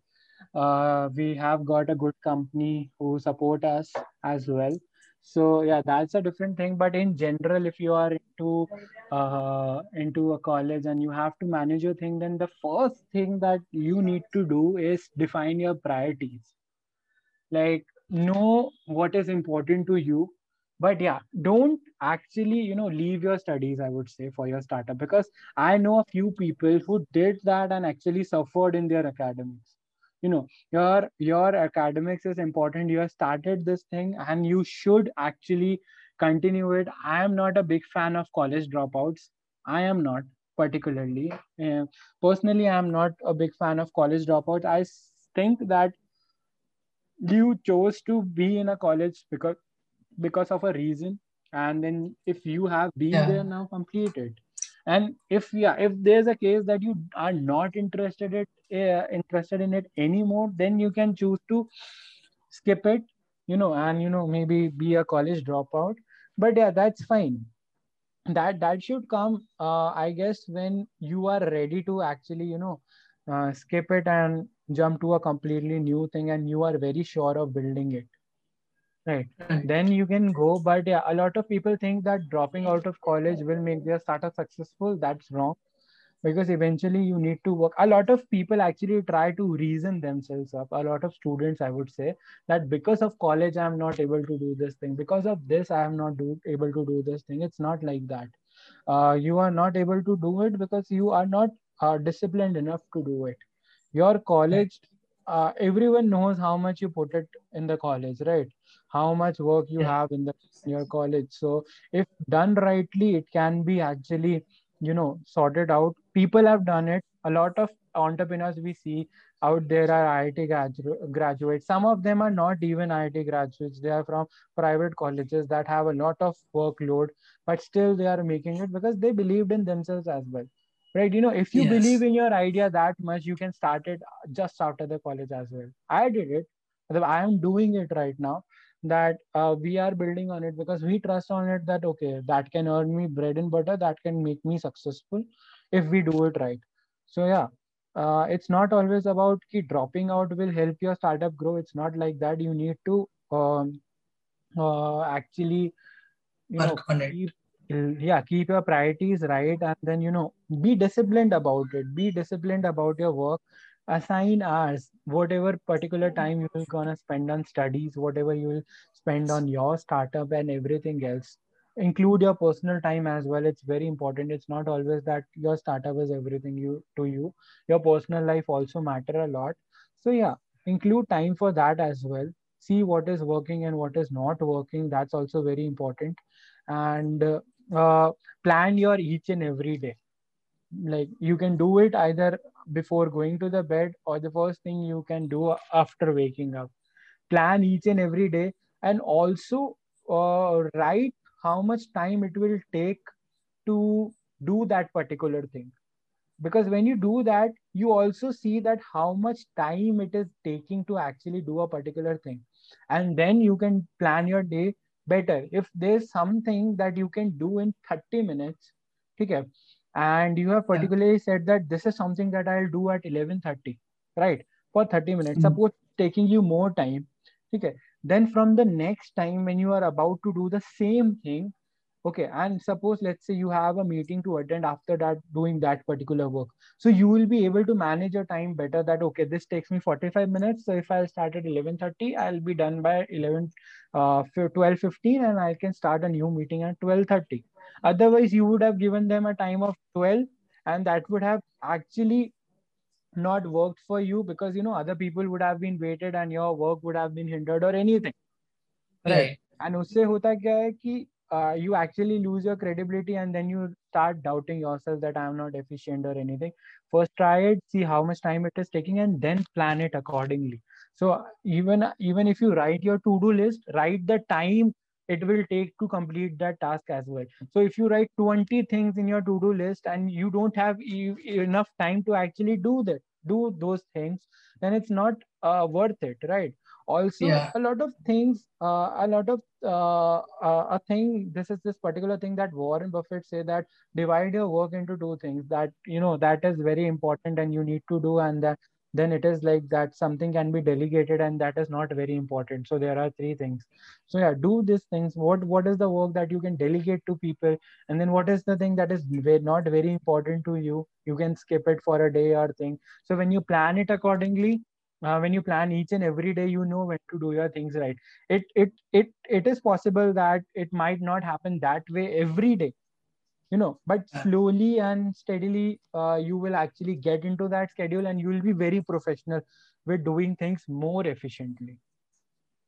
Uh, we have got a good company who support us as well. So yeah that's a different thing. But in general if you are into uh, into a college and you have to manage your thing then the first thing that you need to do is define your priorities. Like know what is important to you but yeah don't actually you know leave your studies i would say for your startup because i know a few people who did that and actually suffered in their academics. You know your your academics is important. You have started this thing and you should actually continue it. I am not a big fan of college dropouts. I am not particularly. Uh, personally i am not a big fan of college dropouts. I think that you chose to be in a college because because of a reason. And then if you have been yeah. there now complete it. And if yeah if there's a case that you are not interested it uh, interested in it anymore then you can choose to skip it you know and you know maybe be a college dropout. But yeah that's fine. That that should come uh, i guess when you are ready to actually you know uh, skip it and jump to a completely new thing and you are very sure of building it right. Then you can go but yeah a lot of people think that dropping out of college will make their startup successful. That's wrong because eventually you need to work. A lot of people actually try to reason themselves up. A lot of students i would say that because of college i'm not able to do this thing. Because of this i am not do, able to do this thing. It's not like that. Uh, you are not able to do it because you are not uh, disciplined enough to do it. Your college uh, everyone knows how much you put it in the college right? How much work you have in the in your college. So if done rightly it can be actually you know sorted out. People have done it. A lot of entrepreneurs we see out there are IIT gradu- graduates. Some of them are not even IIT graduates. They are from private colleges that have a lot of workload, but still they are making it because they believed in themselves as well right you know if you yes. believe in your idea that much you can start it just after the college as well. I did it. I am doing it right now that uh, we are building on it because we trust on it that okay that can earn me bread and butter that can make me successful if we do it right. So yeah uh, it's not always about keep dropping out will help your startup grow. It's not like that. You need to um, uh, actually you know keep yeah keep your priorities right and then you know be disciplined about it. Be disciplined about your work. Assign hours whatever particular time you will gonna spend on studies whatever you will spend on your startup and everything else. Include your personal time as well. It's very important. It's not always that your startup is everything you to you. Your personal life also matter a lot. So yeah include time for that as well. See what is working and what is not working. That's also very important. And uh, uh, plan your each and every day. Like you can do it either before going to the bed or the first thing you can do after waking up. Plan each and every day and also uh, write how much time it will take to do that particular thing. Because when you do that you also see that how much time it is taking to actually do a particular thing. And then you can plan your day better. If there's something that you can do in 30 minutes okay and you have particularly yeah. said that this is something that i'll do at 11:30 right? For 30 minutes. Mm-hmm. suppose taking you more time okay then from the next time when you are about to do the same thing okay and suppose let's say you have a meeting to attend after that doing that particular work. So you will be able to manage your time better that okay this takes me 45 minutes. So if i start at 11:30 i'll be done by 11 uh 12:15 and i can start a new meeting at 12:30 otherwise you would have given them a time of 12 and that would have actually not worked for you because you know other people would have been waited and your work would have been hindered or anything. Right. And usse hota kya hai ki uh, you actually lose your credibility and then you start doubting yourself that i'm not efficient or anything. First try it see how much time it is taking and then plan it accordingly. So even even if you write your to-do list write the time it will take to complete that task as well. So if you write 20 things in your to-do list and you don't have e- enough time to actually do that do those things then it's not uh, worth it right also yeah. a lot of things uh, a lot of uh, uh, a thing this is this particular thing that warren buffett say that divide your work into two things that you know that is very important and you need to do and that then it is like that something can be delegated and that is not very important. So there are three things. So yeah do these things. What what is the work that you can delegate to people? And then what is the thing that is not very important to you? You can skip it for a day or thing. So when you plan it accordingly uh, when you plan each and every day you know when to do your things right? It it it it is possible that it might not happen that way every day you know but slowly and steadily uh, you will actually get into that schedule and you will be very professional with doing things more efficiently.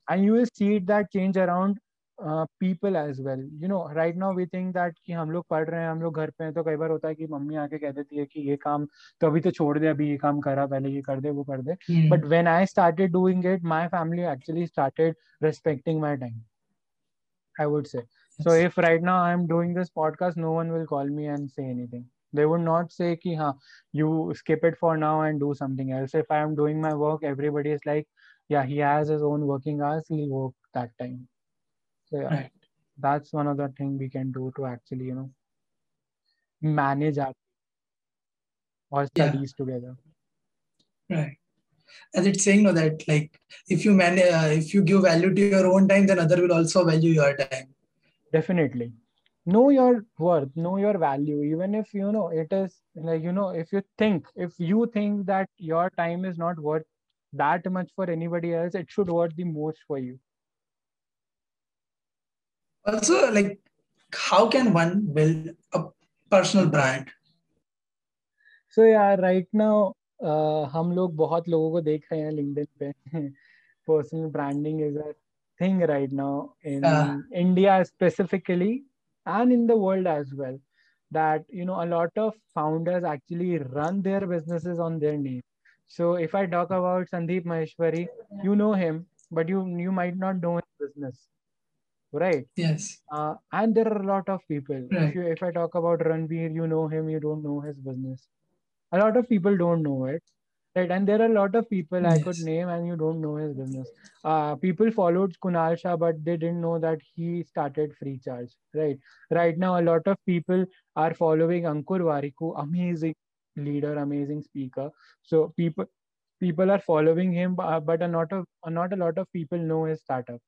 And you will see that change around people as well you know right now we think that कि हम लोग पढ़ रहे हैं हम लोग घर पे हैं तो कई बार होता है कि मम्मी आके कह देती है कि ये काम तो अभी तो छोड़ दे अभी ये काम करा पहले ये कर दे वो कर दे। But when I started doing it my family actually started respecting my time I would say so if right now I am doing this podcast no one will call me and say anything they would not say कि हाँ you skip it for now and do something else if I am doing my work everybody is like yeah he has his own working hours he work that time so yeah, right. that's one of the thing we can do to actually, you know, manage our or studies yeah. together. Right. As it's saying no, that like if you manage, uh, if you give value to your own time, then other will also value your time. Definitely. Know your worth, know your value. Even if you know it is like you know, if you think, if you think that your time is not worth that much for anybody else, it should worth the most for you also like how can one build a personal brand so yeah right now uh, हम लोग बहुत लोगों को देख रहे हैं LinkedIn पे personal branding is a thing right now in uh, India specifically and in the world as well that you know a lot of founders actually run their businesses on their name so if i talk about sandeep maheshwari you know him but you you might not know his business right. Yes. Uh, and there are a lot of people. Right. if you if i talk about ranveer you know him you don't know his business. A lot of people don't know it. Right. And there are a lot of people yes. i could name and you don't know his business. Uh, people followed kunal shah but they didn't know that he started freecharge, right. Right now a lot of people are following ankur warikoo amazing leader amazing speaker. So people people are following him but a lot of not a lot of people know his startup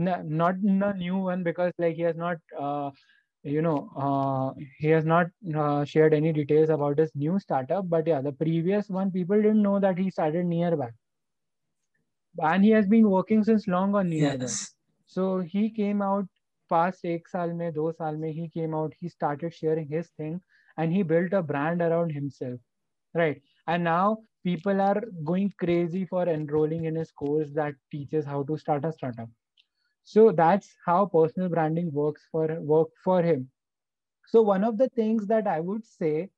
no, not a new one because like he has not uh, you know uh, he has not uh, shared any details about his new startup but yeah the previous one people didn't know that he started nearbuy and he has been working since long on nearbuy yes. so he came out past ek saal mein, do saal mein, he came out he started sharing his thing and he built a brand around himself right? And now people are going crazy for enrolling in his course that teaches how to start a startup so that's how personal branding works for work for him. So one of the things that i would say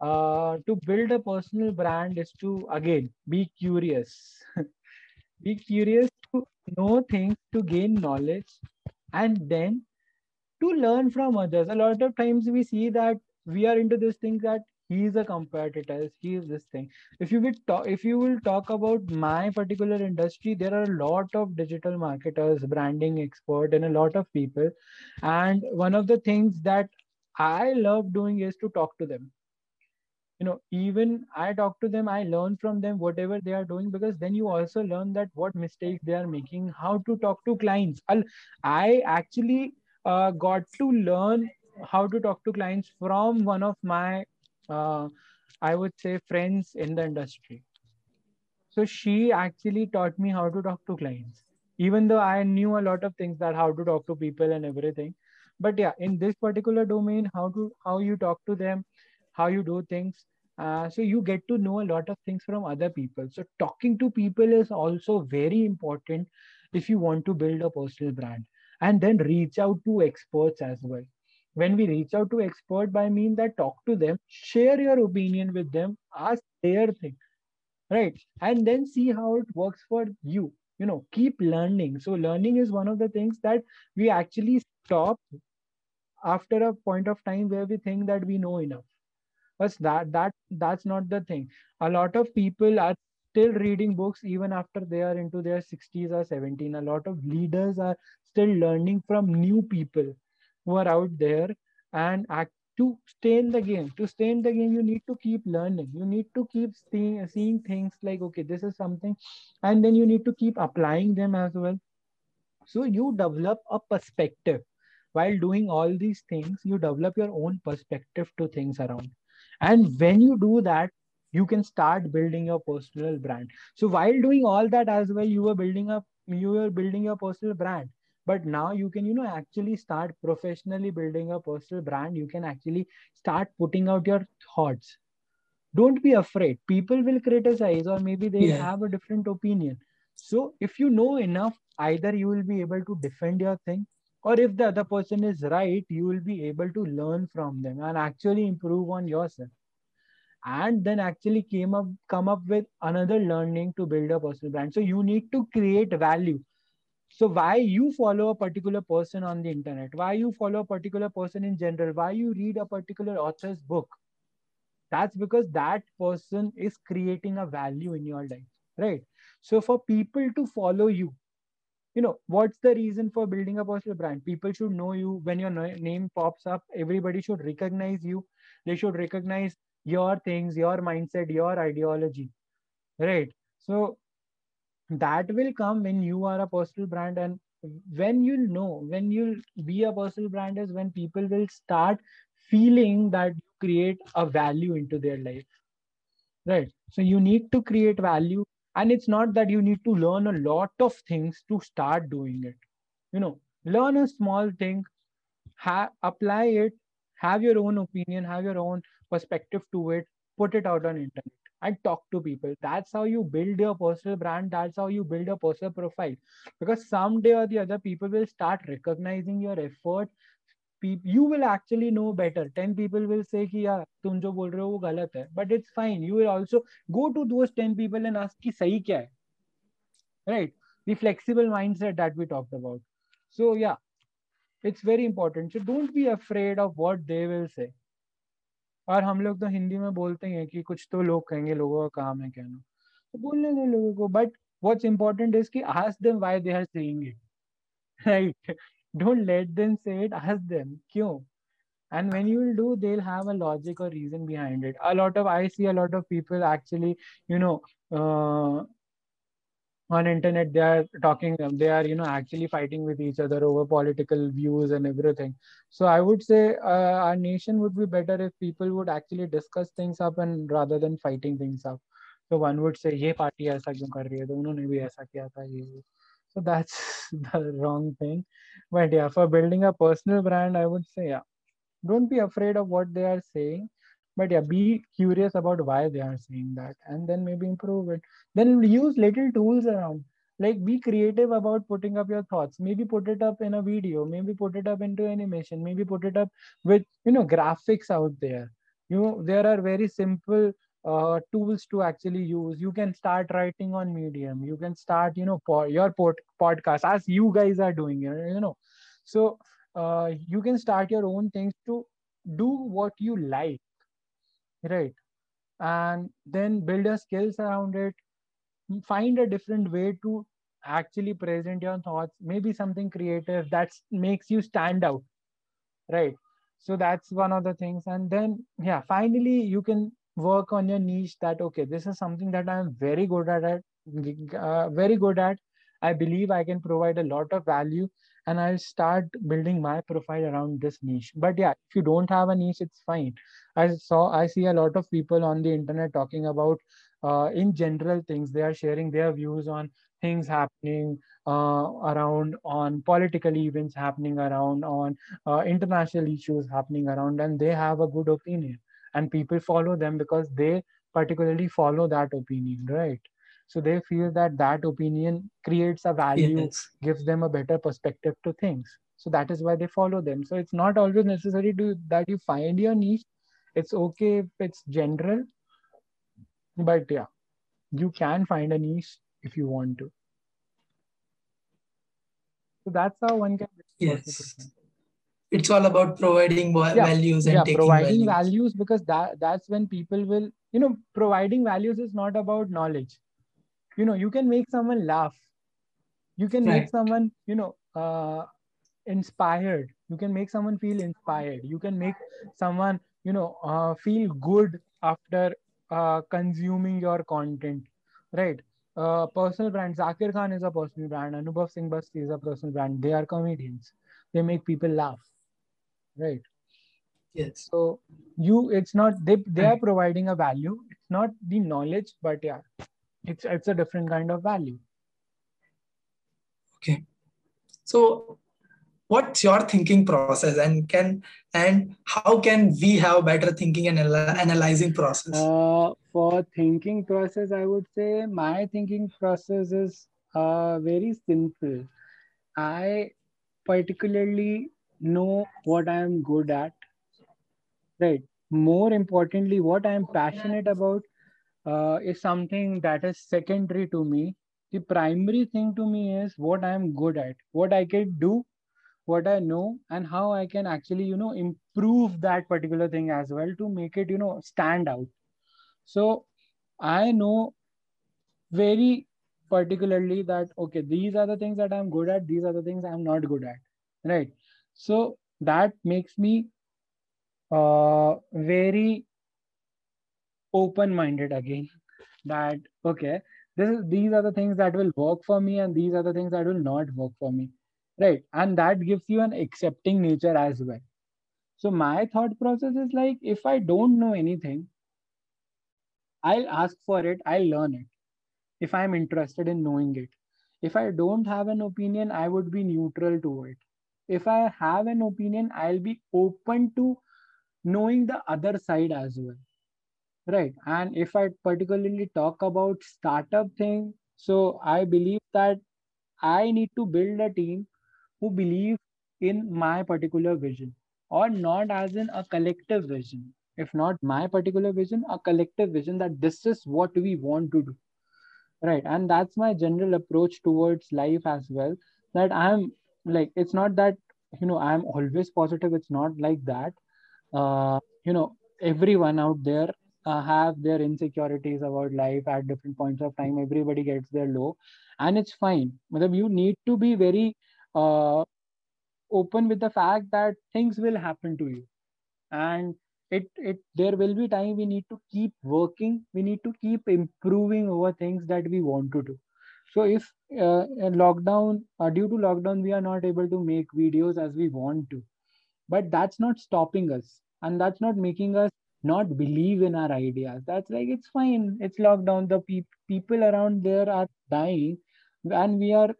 uh, to build a personal brand is to again be curious. Be curious to know things to gain knowledge and then to learn from others. A lot of times we see that we are into this thing that he is a competitor he is this thing. If you will talk if you will talk about my particular industry there are a lot of digital marketers branding expert and a lot of people. And one of the things that i love doing is to talk to them. You know even i talk to them i learn from them whatever they are doing because then you also learn that what mistakes they are making how to talk to clients. I'll, i actually uh, got to learn how to talk to clients from one of my uh, i would say friends in the industry so she actually taught me how to talk to clients even though i knew a lot of things that how to talk to people and everything but yeah in this particular domain how to how you talk to them how you do things. Uh, so you get to know a lot of things from other people. So talking to people is also very important if you want to build a personal brand. And then reach out to experts as well. When we reach out to expert, by mean that talk to them, share your opinion with them, ask their thing, right? And then see how it works for you. You know, keep learning. So learning is one of the things that we actually stop after a point of time where we think that we know enough but that that that's not the thing a lot of people are still reading books even after they are into their 60s or 17 a lot of leaders are still learning from new people who are out there and act to stay in the game to stay in the game you need to keep learning. You need to keep seeing seeing things like okay this is something and then you need to keep applying them as well. So you develop a perspective. While doing all these things you develop your own perspective to things around. And when you do that you can start building your personal brand. So while doing all that as well you were building up you were building your personal brand but now you can you know actually start professionally building a personal brand. You can actually start putting out your thoughts. Don't be afraid. People will criticize or maybe they yeah. have a different opinion. So if you know enough either you will be able to defend your thing or if the other person is right you will be able to learn from them and actually improve on yourself. And then actually came up come up with another learning to build a personal brand. So you need to create value so why you follow a particular person on the internet? Why you follow a particular person in general? Why you read a particular author's book? That's because that person is creating a value in your life right? So for people to follow you you know what's the reason for building a personal brand? People should know you. When your name pops up everybody should recognize you. They should recognize your things your mindset your ideology right? So that will come when you are a personal brand and when you know when you'll be a personal brand is when people will start feeling that you create a value into their life. Right. So you need to create value and it's not that you need to learn a lot of things to start doing it. You know learn a small thing ha- apply it have your own opinion have your own perspective to it put it out on internet and talk to people. That's how you build your personal brand. That's how you build your personal profile. Because someday or the other, people will start recognizing your effort. You will actually know better. 10 people will say, ki, yeah, tum jo bol rahe ho, galat hai. but it's fine. You will also go to those 10 people and ask, ki, sahi kya hai? right? The flexible mindset that we talked about. So, yeah, it's very important. So, don't be afraid of what they will say और हम लोग तो हिंदी में बोलते हैं कि कुछ तो लोग कहेंगे लोगों का काम है कहना तो बोलने दो लोगों को बट व्हाट्स इम्पोर्टेंट इज़ कि ask them why they are saying it right don't let them say it ask them क्यों and when you will do they'll have a logic or reason behind it a lot of i see a lot of people actually you know uh, on internet they are talking they are you know actually fighting with each other over political views and everything so i would say uh, our nation would be better if people would actually discuss things up and rather than fighting things up so one would say ye party aisa kyun kar rahi hai unhone bhi aisa kiya tha ye so that's the wrong thing. But yeah, for building a personal brand, I would say, yeah, don't be afraid of what they are saying. But yeah, be curious about why they are saying that and then maybe improve it. Then use little tools around. Like be creative about putting up your thoughts. Maybe put it up in a video, maybe put it up into animation, maybe put it up with you know graphics out there. You know, there are very simple uh, tools to actually use you can start writing on medium you can start you know po- your pod- podcast as you guys are doing you know so uh, you can start your own things to do what you like right. And then build your skills around it. Find a different way to actually present your thoughts. Maybe something creative that makes you stand out. Right. So that's one of the things. And then yeah finally you can work on your niche that okay this is something that i'm very good at uh, very good at. I believe i can provide a lot of value and i'll start building my profile around this niche. But yeah if you don't have a niche it's fine. I saw i see a lot of people on the internet talking about uh, in general things. They are sharing their views on things happening uh, around on political events happening around on uh, international issues happening around and they have a good opinion. And people follow them because they particularly follow that opinion right so they feel that that opinion creates a value yes. gives them a better perspective to things. So that is why they follow them. So it's not always necessary to that you find your niche. It's okay if it's general but yeah you can find a niche if you want to. So that's how one can yes. it's all about providing yeah. values and yeah, taking providing values. values because that that's when people will you know providing values is not about knowledge you know you can make someone laugh. You can right. make someone you know uh, inspired. You can make someone feel inspired. You can make someone you know uh, feel good after uh, consuming your content right? Uh, personal brand. Zakir khan is a personal brand. Anubhav singh Bassi is a personal brand. They are comedians. They make people laugh right? Yes. So you it's not they they are providing a value. It's not the knowledge but yeah it's it's a different kind of value. Okay. So what's your thinking process and can and how can we have better thinking and analyzing process? Uh, for thinking process i would say my thinking process is uh, very simple. I particularly know what i am good at right? More importantly what i am passionate about uh, is something that is secondary to me the primary thing to me is what i am good at what i can do what I know and how I can actually, you know, improve that particular thing as well to make it, you know, stand out. So I know very particularly that, okay, these are the things that I'm good at, these are the things I'm not good at. Right. So that makes me uh, very open minded again. That, okay, this is, these are the things that will work for me and these are the things that will not work for me right? And that gives you an accepting nature as well. So my thought process is like if i don't know anything i'll ask for it i'll learn it if i'm interested in knowing it. If i don't have an opinion i would be neutral to it. If i have an opinion i'll be open to knowing the other side as well right. And if i particularly talk about startup thing so i believe that i need to build a team who believe in my particular vision or not as in a collective vision. If not my particular vision a collective vision that this is what we want to do. Right. And that's my general approach towards life as well that i'm like it's not that you know i'm always positive. It's not like that. Uh, you know everyone out there uh, have their insecurities about life at different points of time. Everybody gets their low. And it's fine. But you need to be very uh, open with the fact that things will happen to you. And it it there will be time we need to keep working. We need to keep improving over things that we want to do. So if uh, lockdown uh, due to lockdown we are not able to make videos as we want to. But that's not stopping us. And that's not making us not believe in our ideas. That's like it's fine. It's lockdown the pe- people around there are dying and we are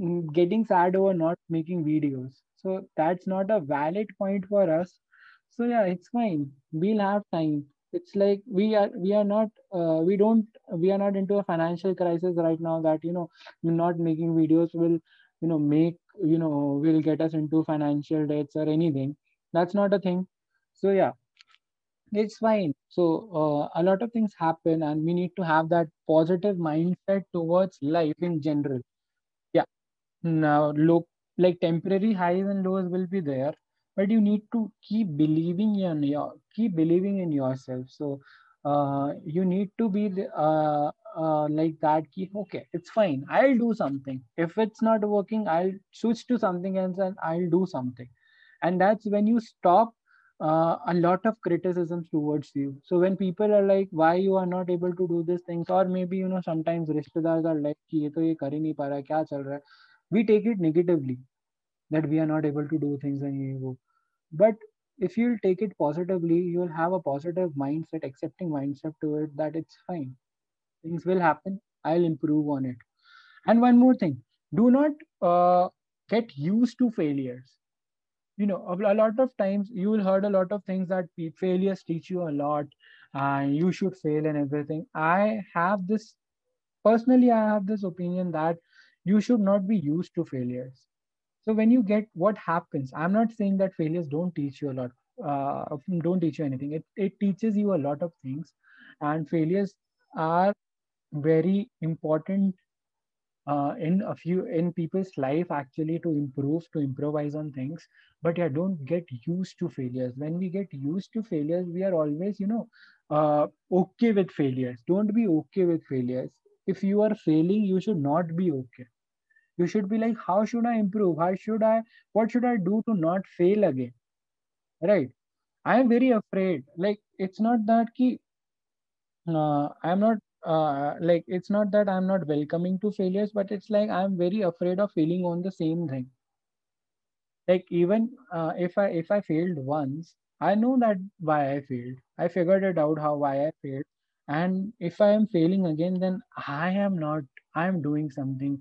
Mm, getting sad over not making videos. So that's not a valid point for us. So yeah it's fine. We'll have time. It's like we are we are not uh, we don't we are not into a financial crisis right now that you know not making videos will you know make you know will get us into financial debts or anything. That's not a thing. So yeah it's fine. So uh, a lot of things happen and we need to have that positive mindset towards life in general. Yeah. now look like temporary highs and lows will be there but you need to keep believing in your keep believing in yourself. So uh, you need to be uh, uh, like that okay it's fine. I'll do something. If it's not working i'll switch to something else and i'll do something. And that's when you stop uh, a lot of criticisms towards you so when people are like why you are not able to do these things or maybe you know sometimes rishtedars are like कि ये तो ये कर ही नहीं पा रहा क्या चल रहा है we take it negatively that we are not able to do things and ये वो but if you'll take it positively you'll have a positive mindset accepting mindset to it that it's fine things will happen i'll improve on it and one more thing do not uh, get used to failures you know a lot of times you will heard a lot of things that failures teach you a lot and you should fail and everything. I have this personally i have this opinion that you should not be used to failures. So when you get what happens i'm not saying that failures don't teach you a lot uh, don't teach you anything. It, it teaches you a lot of things and failures are very important uh, in a few in people's life actually to improve to improvise on things. But yeah don't get used to failures. When we get used to failures we are always you know uh, okay with failures. Don't be okay with failures. If you are failing you should not be okay. You should be like how should i improve? How should i what should i do to not fail again? Right? I am very afraid. Like it's not that ki uh, i am not uh, like it's not that i'm not welcoming to failures but it's like i'm very afraid of failing on the same thing. Like even uh, if i if i failed once i know that why i failed. I figured it out how why i failed. And if i am failing again then i am not i am doing something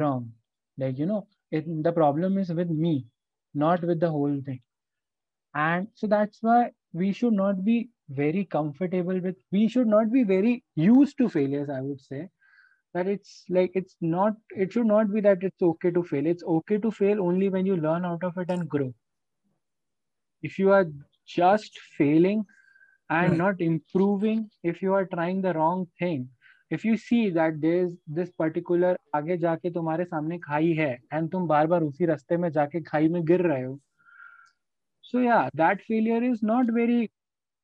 wrong. Like you know it, the problem is with me not with the whole thing. And so that's why we should not be very comfortable with we should not be very used to failures i would say that it's like it's not it should not be that it's okay to fail it's okay to fail only when you learn out of it and grow if you are just failing and not improving if you are trying the wrong thing if you see that there's this particular आगे जाके तुम्हारे सामने खाई है and तुम बार बार उसी रास्ते में जाके खाई में गिर रहे हो so yeah that failure is not very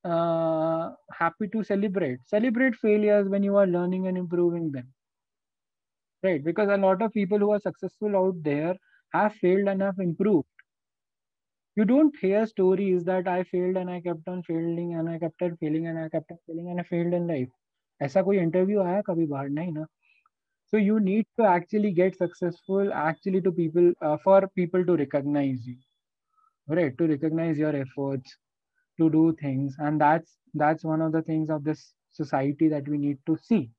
uh, happy to celebrate celebrate failures when you are learning and improving them right because a lot of people who are successful out there have failed and have improved you don't hear stories that i failed and i kept on failing and i kept on failing and i kept on failing and i failed in life ऐसा कोई interview आया कभी बाहर नहीं ना so you need to actually get successful actually to people uh, for people to recognize you right to recognize your efforts to do things. And that's that's one of the things of this society that we need to see.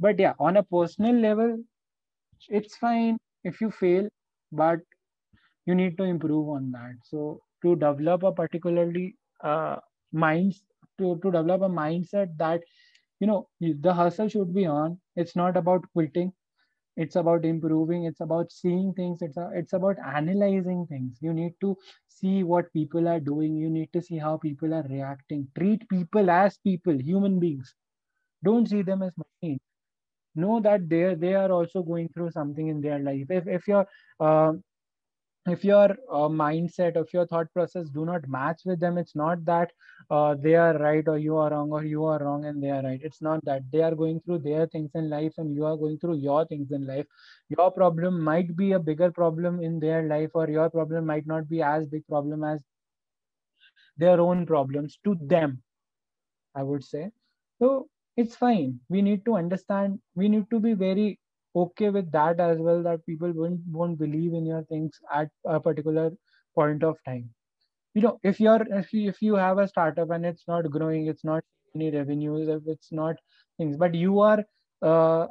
But yeah on a personal level it's fine if you fail but you need to improve on that. So to develop a particularly uh, minds to, to develop a mindset that you know the hustle should be on. It's not about quitting it's about improving it's about seeing things it's a, it's about analyzing things. You need to see what people are doing you need to see how people are reacting. Treat people as people human beings. Don't see them as machines. Know that they they are also going through something in their life. If if you're uh, if your uh, mindset if your thought process do not match with them it's not that uh, they are right or you are wrong or you are wrong and they are right. It's not that. They are going through their things in life and you are going through your things in life. Your problem might be a bigger problem in their life or your problem might not be as big problem as their own problems to them i would say. So it's fine. We need to understand we need to be very okay with that as well that people won't won't believe in your things at a particular point of time. You know if you're if you, if you have a startup and it's not growing it's not any revenues if it's not things but you are uh,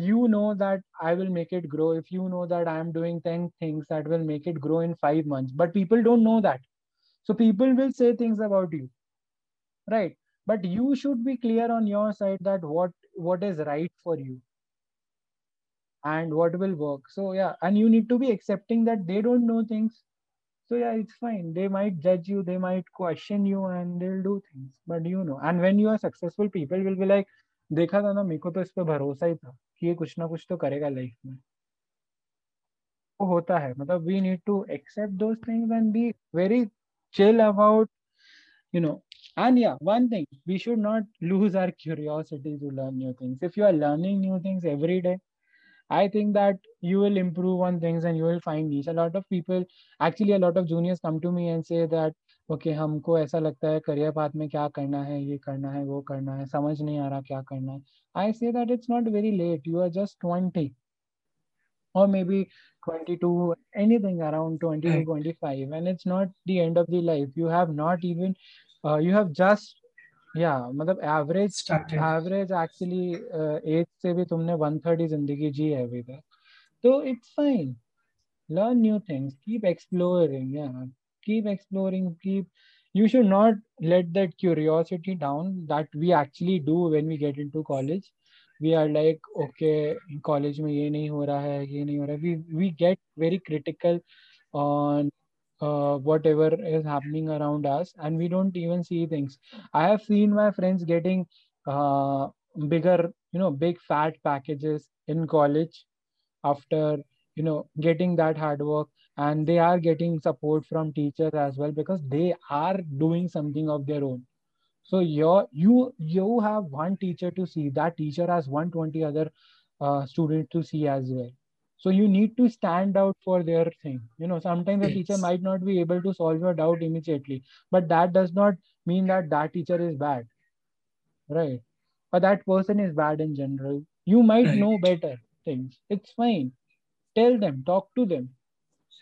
you know that i will make it grow. If you know that i am doing 10 things that will make it grow in 5 months but people don't know that. So people will say things about you right? But you should be clear on your side that what what is right for you and what will work so yeah and you need to be accepting that they don't know things so yeah it's fine they might judge you they might question you and they'll do things but you know and when you are successful people will be like देखा था ना मेरे को तो इस पे भरोसा ही था कि ये कुछ ना कुछ तो करेगा लाइफ में hota hai matlab we need to accept those things and be very chill about you know and yeah one thing we should not lose our curiosity to learn new things if you are learning new things every day I think that you will improve on things and you will find niche. A lot of people, actually, a lot of juniors come to me and say that, okay, हमको ऐसा लगता है career path में क्या करना है, ये करना है, वो करना है, समझ नहीं आ रहा क्या करना है. I say that it's not very late. You are just 20 or maybe 22, anything around 20 to 25, and it's not the end of the life. You have not even, uh, you have just या मतलब average average actually as से भी तुमने 130 ज़िंदगी जी है अभी तक। तो it's fine learn new things keep exploring yeah keep exploring keep you should not let that curiosity down that we actually do when we get into college we are like okay college में ये नहीं हो रहा है ये नहीं हो रहा है। We get very critical on uh, whatever is happening around us and we don't even see things. I have seen my friends getting uh, bigger you know big fat packages in college after you know getting that hard work and they are getting support from teachers as well because they are doing something of their own. So you you you have one teacher to see that teacher has 120 other uh, students to see as well so you need to stand out for their thing. You know sometimes the teacher might not be able to solve your doubt immediately but that does not mean that that teacher is bad right? Or that person is bad in general. You might right. know better things. It's fine. Tell them talk to them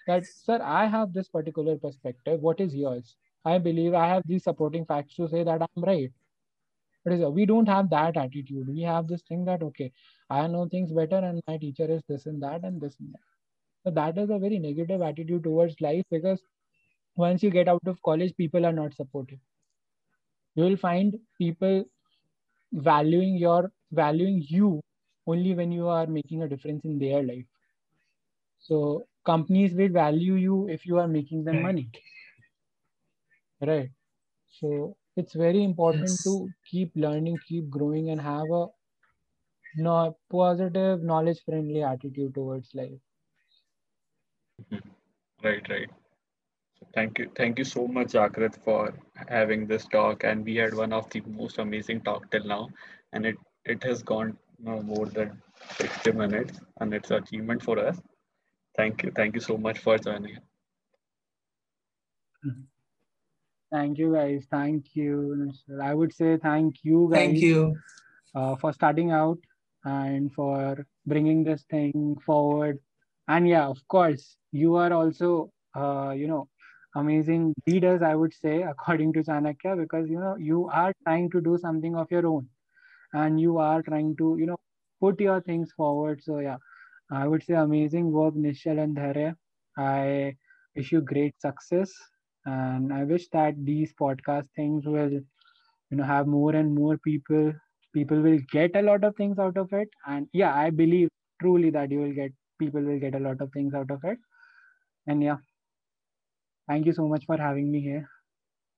that sir i have this particular perspective. What is yours? I believe i have these supporting facts to say that i'm right but uh, we don't have that attitude we have this thing that okay I know things better and my teacher is this and that and this and that. So that is a very negative attitude towards life because once you get out of college, people are not supportive. You will find people valuing your valuing you only when you are making a difference in their life. So companies will value you if you are making them money. Right. So it's very important yes. to keep learning, keep growing, and have a no positive knowledge friendly attitude towards life. Mm-hmm. right right. So thank you thank you so much Jagrat for having this talk. And we had one of the most amazing talk till now. And it it has gone no more than 60 minutes. And it's an achievement for us. Thank you thank you so much for joining thank you guys thank you i would say thank you guys thank you uh, for starting out and for bringing this thing forward. And yeah, of course, you are also, uh, you know, amazing leaders, I would say, according to Chanakya, because, you know, you are trying to do something of your own and you are trying to, you know, put your things forward. So yeah, I would say amazing work, Nishal and Dharya. I wish you great success. And I wish that these podcast things will, you know, have more and more people people will get a lot of things out of it. And yeah i believe truly that you will get people will get a lot of things out of it. And yeah thank you so much for having me here